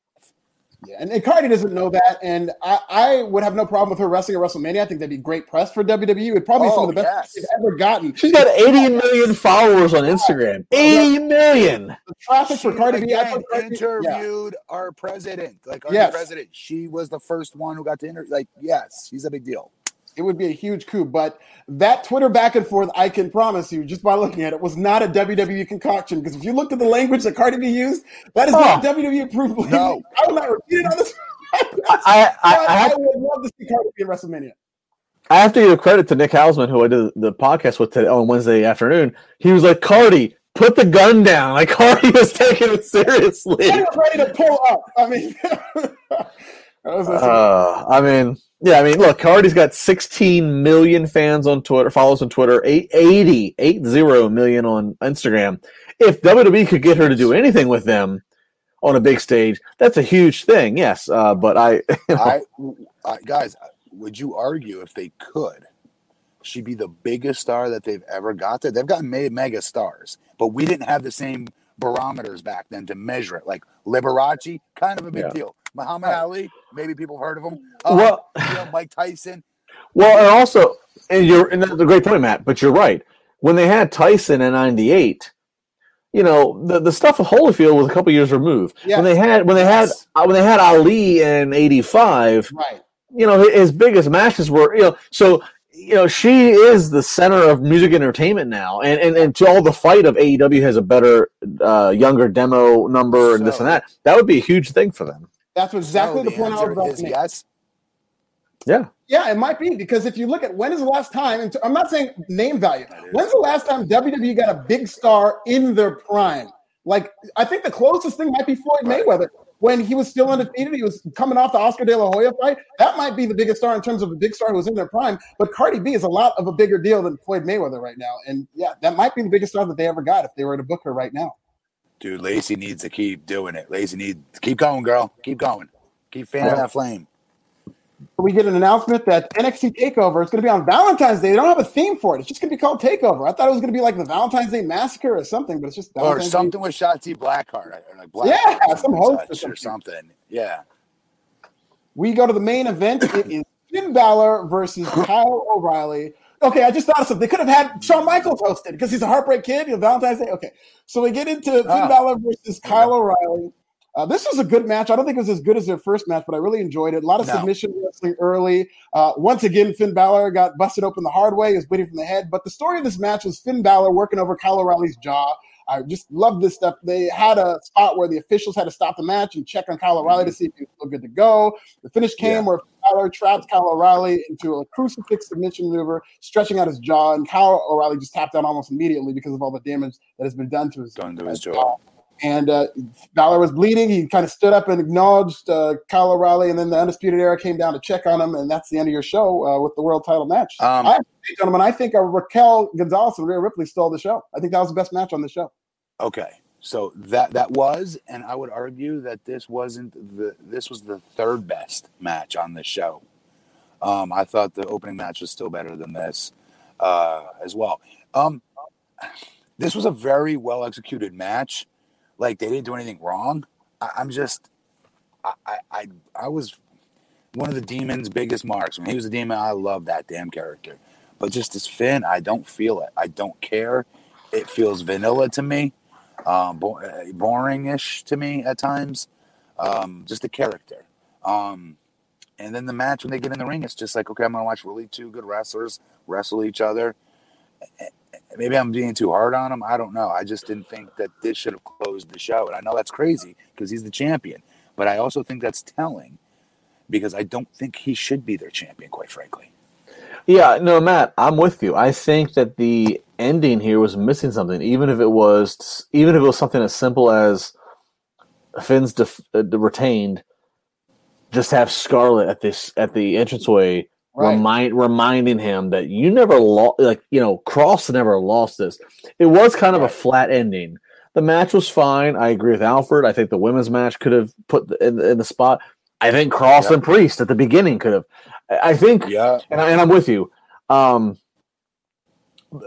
Yeah, and, and Cardi doesn't know that, and I, I would have no problem with her wrestling at WrestleMania. I think that'd be great press for WWE. It'd probably be some Oh, of the best yes. they've ever gotten. She's got 80 million followers on Instagram. 80 million. The traffic for She, Cardi B. I again, put Cardi B- yeah. interviewed our president, like our Yes. president. She was the first one who got to interview. Like, yes, she's a big deal. It would be a huge coup. But that Twitter back and forth, I can promise you, just by looking at it, was not a WWE concoction. Because if you looked at the language that Cardi B used, that is not. WWE approved. language. No. I will not repeat it on this. I, I, I, I, have, would love to see Cardi B at WrestleMania. I have to give credit to Nick Hausman, who I did the podcast with today on Wednesday afternoon. He was like, Cardi, put the gun down. Like, Cardi was taking it seriously. I was ready to pull up. I mean, that was a- Uh, I mean, yeah, I mean, look, Cardi's got 16 million fans on Twitter, follows on Twitter, eight- 80, 80 million on Instagram. If WWE could get her to do anything with them on a big stage, that's a huge thing. Yes, uh, but I, I, I, guys, would you argue if they could, she'd be the biggest star that they've ever got there? They've gotten mega stars, but we didn't have the same barometers back then to measure it. Like Liberace, kind of a big Yeah. deal. Muhammad Ali, maybe people have heard of him. Uh, well, you know, Mike Tyson. well, and also, and you're, and that's a great point, Matt. But you're right. When they had Tyson in '98, you know, the, the stuff with Holyfield was a couple years removed. Yes. When they had, when they had, Yes. uh, when they had Ali in '85, right. you know his biggest matches were you know so you know, she is the center of music entertainment now, and and, and to all the fight of AEW has a better, uh, younger demo number and this and that. That would be a huge thing for them. That's exactly So the point I was about is to make. yes. Yeah, Yeah, it might be because if you look at when is the last time, and I'm not saying name value, when's the last time WWE got a big star in their prime? Like, I think the closest thing might be Floyd Mayweather when he was still undefeated. He was coming off the Oscar De La Hoya fight. That might be the biggest star in terms of a big star who was in their prime. But Cardi B is a lot of a bigger deal than Floyd Mayweather right now. And yeah, that might be the biggest star that they ever got if they were to book her right now. Dude, Lacey needs to keep doing it. Lacey needs keep going, girl. Keep going. Keep fanning Yeah. that flame. we get an announcement that NXT Takeover is going to be on Valentine's Day. They don't have a theme for it. It's just going to be called Takeover. I thought it was going to be like the Valentine's Day Massacre or something, but it's just Or Valentine's Day. something with Shotzi Blackheart. Or like Black Yeah, some host or or something. something. Yeah. We go to the main event. It is Finn Balor versus Kyle O'Reilly. Okay, I just thought of something. They could have had Shawn Michaels hosted because he's a heartbreak kid. You know, Valentine's Day. Okay, so we get into Finn Ah. Balor versus Kyle O'Reilly. Uh, this was a good match. I don't think it was as good as their first match, but I really enjoyed it. A lot of No. submission wrestling early. Uh, once again, Finn Balor got busted open the hard way. He was bleeding from the head. But the story of this match was Finn Balor working over Kyle O'Reilly's jaw. I just love this stuff. They had a spot where the officials had to stop the match and check on Kyle O'Reilly to see if he was still good to go. The finish came Yeah. where Balor trapped Kyle O'Reilly into a crucifix submission maneuver, stretching out his jaw, and Kyle O'Reilly just tapped out almost immediately because of all the damage that has been done to his, Done to his uh, jaw. And uh, Balor was bleeding. He kind of stood up and acknowledged uh, Kyle O'Reilly, and then the Undisputed Era came down to check on him, and that's the end of your show uh, with the world title match. Um, I, gentlemen, I think uh, Raquel Gonzalez and Rhea Ripley stole the show. I think that was the best match on the show. Okay. So that that was, and I would argue that this wasn't the this was the third best match on the show. Um, I thought the opening match was still better than this uh, as well. Um, this was a very well executed match. Like they didn't do anything wrong. I, I'm just, I, I, I, was one of the demon's biggest marks. When he was a demon, I love that damn character. But just as Finn, I don't feel it. I don't care. It feels vanilla to me, um, bo- boring-ish to me at times. Um, just a character. Um, and then the match when they get in the ring, it's just like, okay, I'm gonna watch really two good wrestlers wrestle each other. Maybe I'm being too hard on him. I don't know. I just didn't think that this should have closed the show. And I know that's crazy because he's the champion, but I also think that's telling because I don't think he should be their champion, quite frankly. Yeah, no, Matt, I'm with you. I think that the ending here was missing something, even if it was, even if it was something as simple as Finn's def, uh, retained, just have Scarlett at this at the entranceway, Right. remind reminding him that you never lost, like you know, Kross never lost this. It was kind of a flat ending. The match was fine. I agree with Alfred. I think the women's match could have put in, in the spot. I think Kross Yeah. and Priest at the beginning could have. I think Yeah. and, I, and I'm with you. Um,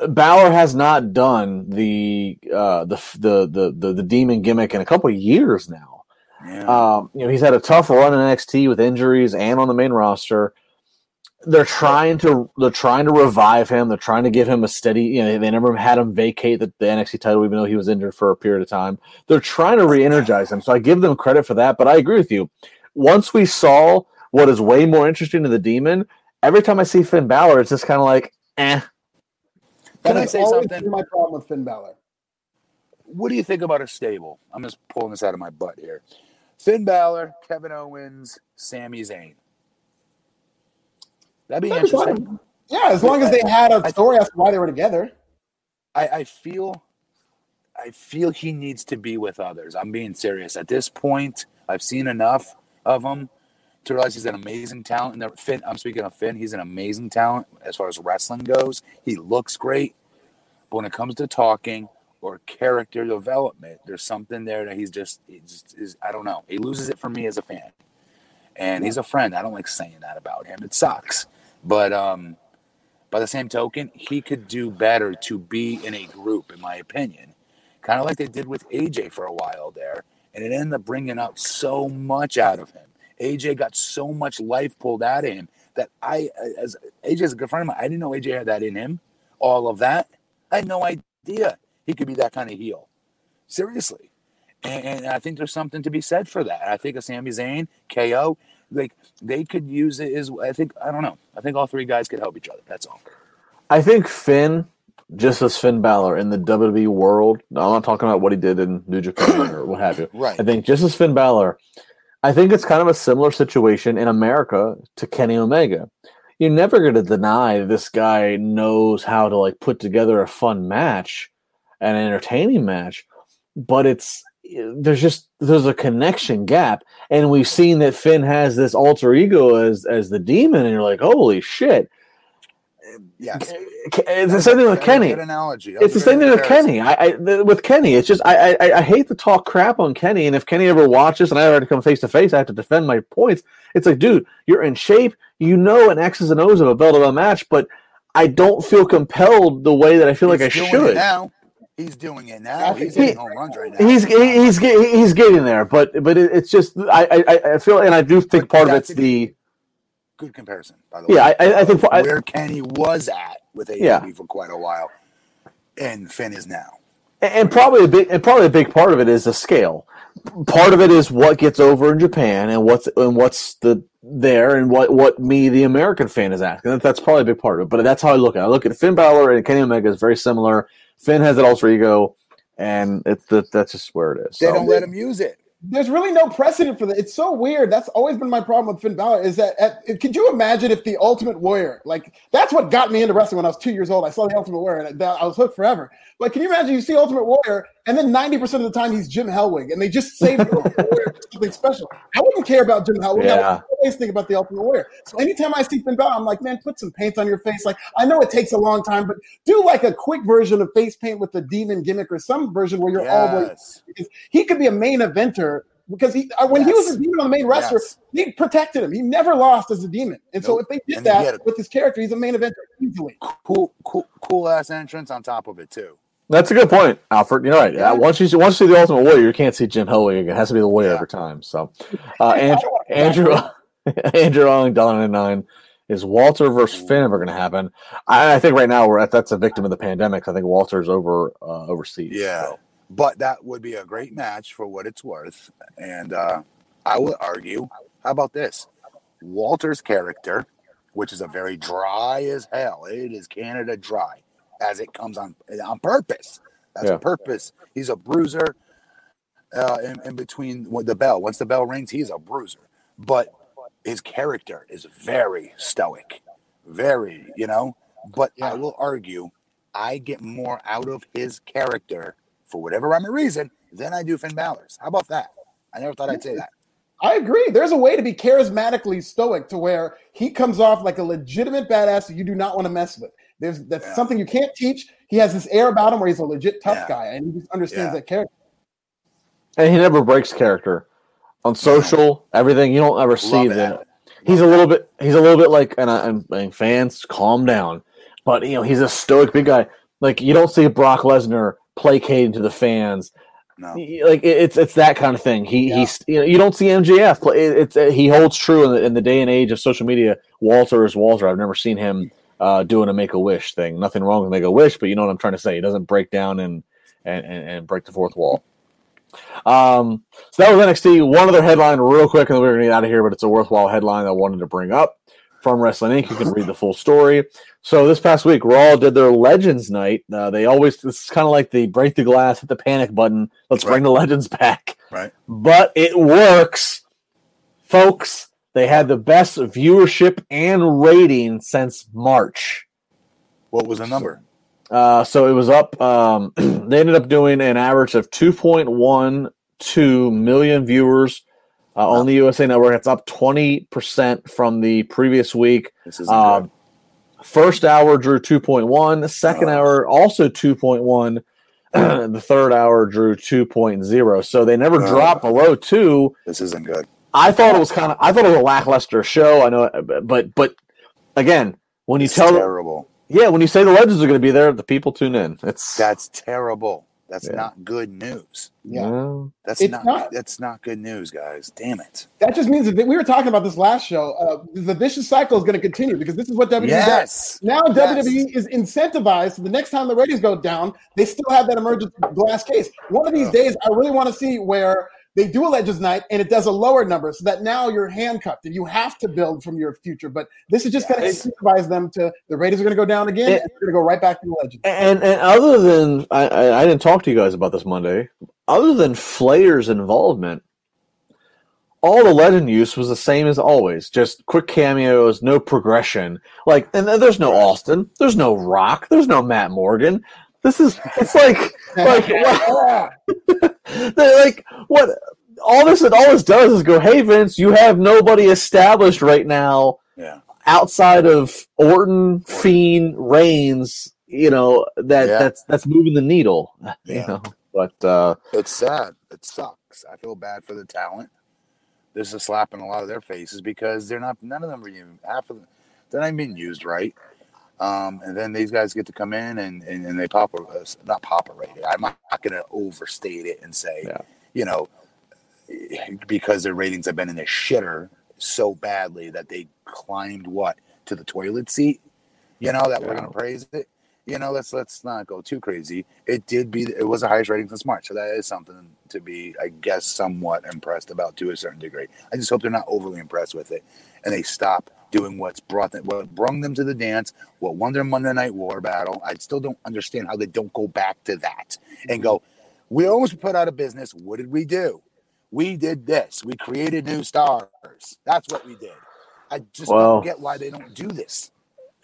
Balor has not done the, uh, the the the the the demon gimmick in a couple of years now. Yeah. Um, you know, he's had a tough run in NXT with injuries and on the main roster. They're trying to they're trying to revive him. They're trying to give him a steady. You know, they never had him vacate the, the NXT title, even though he was injured for a period of time. They're trying to re-energize him, so I give them credit for that. But I agree with you. Once we saw what is way more interesting to the demon, every time I see Finn Balor, it's just kind of like, eh. Can I That's say something? My problem with Finn Balor. What do you think about a stable? I'm just pulling this out of my butt here. Finn Balor, Kevin Owens, Sami Zayn. That'd be That'd interesting. fun. Yeah, as long as they had a story as to why they were together. I, I feel I feel he needs to be with others. I'm being serious. At this point, I've seen enough of him to realize he's an amazing talent. And Finn, I'm speaking of Finn, he's an amazing talent as far as wrestling goes. He looks great. But when it comes to talking or character development, there's something there that he's just, he just is, I don't know. He loses it for me as a fan. And he's a friend. I don't like saying that about him. It sucks. But um, by the same token, he could do better to be in a group, in my opinion. Kind of like they did with AJ for a while there. And it ended up bringing out so much out of him. AJ got so much life pulled out of him that I, as AJ is a good friend of mine, I didn't know AJ had that in him. All of that. I had no idea he could be that kind of heel. Seriously. And, and I think there's something to be said for that. I think of Sami Zayn, KO, like they could use it as I think I don't know. I think all three guys could help each other. That's all. I think Finn, just as Finn Balor in the WWE world, I'm not talking about what he did in New Japan or what have you. Right. I think just as Finn Balor, I think it's kind of a similar situation in America to Kenny Omega. You're never going to deny this guy knows how to like put together a fun match, an entertaining match, but it's there's just there's a connection gap, and we've seen that Finn has this alter ego as as the demon, and you're like, holy shit! Yes. It's the same thing with Kenny. Analogy. It's the same thing with. Kenny. I, I with Kenny, it's just I, I I hate to talk crap on Kenny, and if Kenny ever watches and I ever to come face to face, I have to defend my points. It's like, dude, you're in shape. You know an X's and O's of a belt of a match, but I don't feel compelled the way that I feel like I should. Now. He's doing it now. He's He- hitting home runs right now. He's he- he's he's getting there, but but it, it's just I, I I feel and I do think But part of it's the good comparison, by the way. yeah I I, think where Kenny was at with AEW Yeah. for quite a while, and Finn is now. and probably a big and probably a big part of it is the scale. Part of it is what gets over in Japan and what's and what's the there and what what me the American fan is asking. That's probably a big part of it. But that's how I look at it. I look at Finn Balor and Kenny Omega is very similar. Finn has that alter ego, and it's that that's just where it is. They So- don't let him use it. there's really no precedent for that. It's so weird. That's always been my problem with Finn Balor. Is that at, could you imagine if the Ultimate Warrior, like that's what got me into wrestling when I was two years old. I saw the Ultimate Warrior and I was hooked forever. Like, can you imagine you see Ultimate Warrior and then ninety percent of the time he's Jim Hellwig and they just saved the Ultimate Warrior for something special. I wouldn't care about Jim Hellwig. I Yeah. would always think about the Ultimate Warrior. So anytime I see Finn Balor, I'm like, man, put some paint on your face. Like, I know it takes a long time, but do like a quick version of face paint with the demon gimmick or some version where you're all Yes. because he could be a main eventer because he uh, when he was Yes. a demon on the main roster, Yes. he protected him. He never lost as a demon. And so if they did And he had that a- with his character, he's a main eventer easily. Cool, cool, cool ass entrance on top of it too. That's a good point, Alfred. You're right. Yeah. Once you see, once you see the Ultimate Warrior, you can't see Jim Hellwig again. It has to be the Warrior Yeah. every time. So, uh, Andrew, Andrew, Andrew Owing, Dollar nine is Walter versus Finn ever going to happen? I, I think right now we're at that's a victim of the pandemic. I think Walter's over uh, overseas. Yeah. So, But that would be a great match for what it's worth. And uh, I would argue, how about this? Walter's character, which is a very dry as hell. It is Canada dry, as it comes on on purpose. That's Yeah. a purpose. He's a bruiser. Uh, in, in between the bell, once the bell rings, he's a bruiser. But his character is very stoic, very, you know. But I will argue, I get more out of his character for whatever rhyme or reason than I do Finn Balor's. How about that? I never thought I'd say that. I agree. There's a way to be charismatically stoic to where he comes off like a legitimate badass that you do not want to mess with. There's that's Yeah. something you can't teach. He has this air about him where he's a legit tough Yeah. guy and he just understands Yeah. that character. and he never breaks character on social everything. You don't ever see Love that. He's a little bit. He's a little bit like, and, I, and, and fans, calm down. But you know, he's a stoic big guy. Like you don't see Brock Lesnar placating to the fans. No. Like it's it's that kind of thing. He Yeah. he's you know you don't see MJF. play- it- It's uh, he holds true in the, in the day and age of social media. Walter is Walter. I've never seen him uh, doing a make a wish thing. Nothing wrong with make a wish, but you know what I'm trying to say. He doesn't break down and and, and, and break the fourth wall. Um, so that was NXT. One other headline, real quick, and then we're going to get out of here. But it's a worthwhile headline I wanted to bring up from Wrestling Inc. You can read the full story. So this past week, Raw did their Legends Night. Uh, they always this is kind of like the break the glass, hit the panic button. Let's bring the Legends back. Right. But it works, folks. They had the best viewership and rating since March. What was the number? Uh, so it was up. Um, they ended up doing an average of 2.12 million viewers uh, on the USA Network. It's up 20% from the previous week. This is Um, first hour drew 2.1. The second Oh. hour also 2.1. the third hour drew 2.0. So they never Oh. dropped below two. this isn't good. I thought it was kind of. I thought it was a lackluster show. I know, but but again, when you It's tell terrible. yeah, when you say the legends are going to be there, the people tune in. It's That's terrible. That's Yeah. not good news. Yeah. Well, That's not, not. That's not good news, guys. Damn it. That just means that we were talking about this last show. Uh, the vicious cycle is going to continue because this is what WWE does. Now Yes. WWE is incentivized. So the next time the ratings go down, they still have that emergency glass case. One of these Ugh. days, I really want to see where they do a Legends night and it does a lower number, so that now you're handcuffed and you have to build from your future. But this is just going to incentivize them to the ratings are going to go down again, It- and they're going to go right back to the Legends. And and other than I, I, I didn't talk to you guys about this Monday. Other than Flair's involvement, all the legend use was the same as always. Just quick cameos, no progression. Like, and there's no Austin, there's no Rock, there's no Matt Morgan. This is it's like like what, like what all this all this does is go, hey Vince, you have nobody established right now Yeah. outside of Orton, Fiend, Reigns, you know that Yeah. that's that's moving the needle. You Yeah. know, but uh, It's sad. It sucks. I feel bad for the talent. This is a slap in a lot of their faces because they're not. None of them are even half of them. They're not even being used right. Um, and then these guys get to come in and, and, and they pop a not pop a rating. I'm not, going to overstate it and say, Yeah. you know, because their ratings have been in the shitter so badly that they climbed what to the toilet seat. You know that we're going to praise it. You know, let's let's not go too crazy. It did be it was the highest rating since March, so that is something to be, I guess, somewhat impressed about to a certain degree. I just hope they're not overly impressed with it, and they stop doing what's brought them, what brung them to the dance, what won their Monday Night War battle. I still don't understand how they don't go back to that and go. We almost put out of business. What did we do? We did this. We created new stars. That's what we did. I just Well- don't get why they don't do this.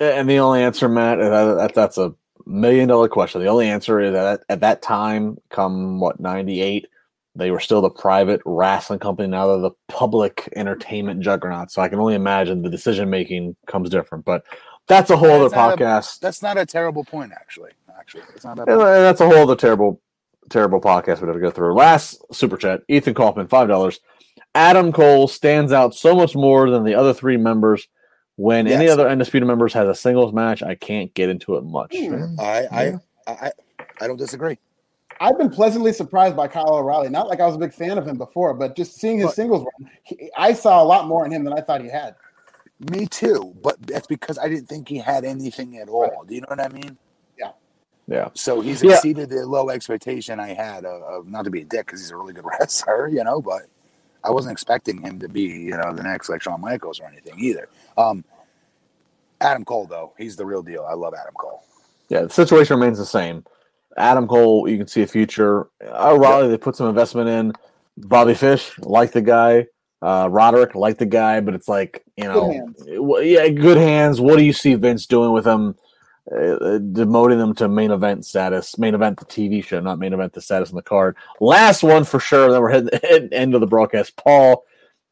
and the only answer, Matt, that, that, that's a million dollar question. The only answer is that at that time, come what ninety eight, they were still the private wrestling company. Now they're the public entertainment juggernaut. So I can only imagine the decision making comes different. But that's a whole other That's not a- podcast. That's not a terrible point, actually. Actually, it's not a bad And that's a whole other terrible, terrible podcast we'd have to go through. Last super chat, Ethan Kaufman, five dollars. Adam Cole stands out so much more than the other three members. When any other undisputed members has a singles match, I can't get into it much. Hmm. I, I, I, I don't disagree. I've been pleasantly surprised by Kyle O'Reilly. Not like I was a big fan of him before, but just seeing his But- singles run, he, I saw a lot more in him than I thought he had. Me too, but that's because I didn't think he had anything at all. Do you know what I mean? Yeah. Yeah. So he's Yeah. exceeded the low expectation I had of, of not to be a dick because he's a really good wrestler, you know, but I wasn't expecting him to be, you know, the next like Shawn Michaels or anything either. Um, Adam Cole, though, he's the real deal. I love Adam Cole. Yeah, the situation remains the same. Adam Cole, you can see a future. O'Reilly, they put some investment in. Bobby Fish, like the guy. Uh, Roderick, like the guy, but it's like you know, hands. yeah, good hands. What do you see Vince doing with them? Uh, uh, demoting them to main event status, main event the TV show, not main event the status on the card. Last one for sure. Then we're heading head- end of the broadcast. Paul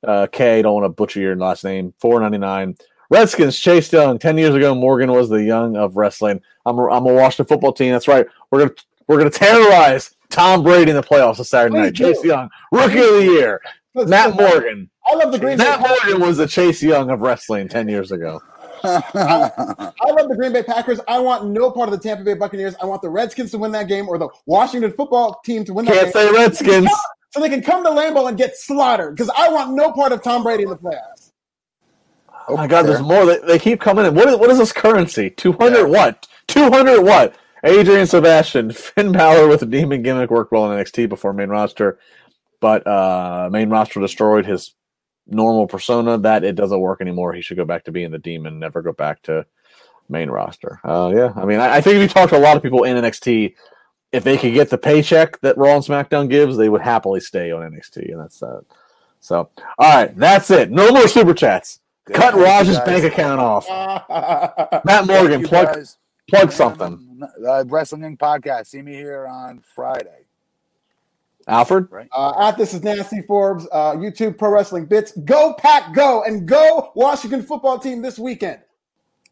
uh, K. Don't want to butcher your last name. Four ninety nine. Redskins, Chase Young. Ten years ago, Morgan was the young of wrestling. I'm a, I'm a Washington football team. That's right. We're gonna we're gonna terrorize Tom Brady in the playoffs this Saturday night. Do. Chase Young, rookie of the year. Matt Morgan. I love the Green Bay. Matt Morgan was the Chase Young of wrestling ten years ago. I love the Green Bay Packers. I want no part of the Tampa Bay Buccaneers. I want the Redskins to win that game or the Washington football team to win that Can't game. say Redskins. so they can come to Lambeau and get slaughtered because I want no part of Tom Brady in the playoffs. Oh my God, there's more. They, they keep coming in. What is, what is this currency? 200 what? 200 what? Adrian Sebastian, Finn Balor with the demon gimmick worked well in NXT before main roster, but uh, main roster destroyed his normal persona. That it doesn't work anymore. He should go back to being the demon, never go back to main roster. Uh, yeah, I mean, I, I think if you talk to a lot of people in NXT, if they could get the paycheck that Raw and SmackDown gives, they would happily stay on NXT, and that's that. So, all right, that's it. No more super chats. Good. Cut Thank you Raj's bank account off. Matt Morgan, plug guys. plug something. Uh, Wrestling Inc. podcast. See me here on Friday. Alfred, Uh, at this is Nasty Forbes, uh, YouTube Pro Wrestling Bits. Go Pack Go and go Washington football team this weekend.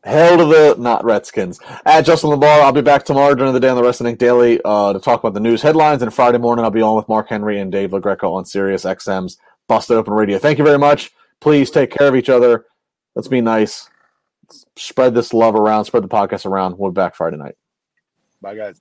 hell to the not Redskins. At Justin LaBar, I'll be back tomorrow during the day on the Wrestling Inc. Daily uh, to talk about the news headlines. And Friday morning, I'll be on with Mark Henry and Dave LaGreca on Sirius XM's Busted Open Radio. Thank you very much. Please take care of each other. Let's be nice. Spread this love around. Spread the podcast around. We'll be back Friday night. Bye, guys.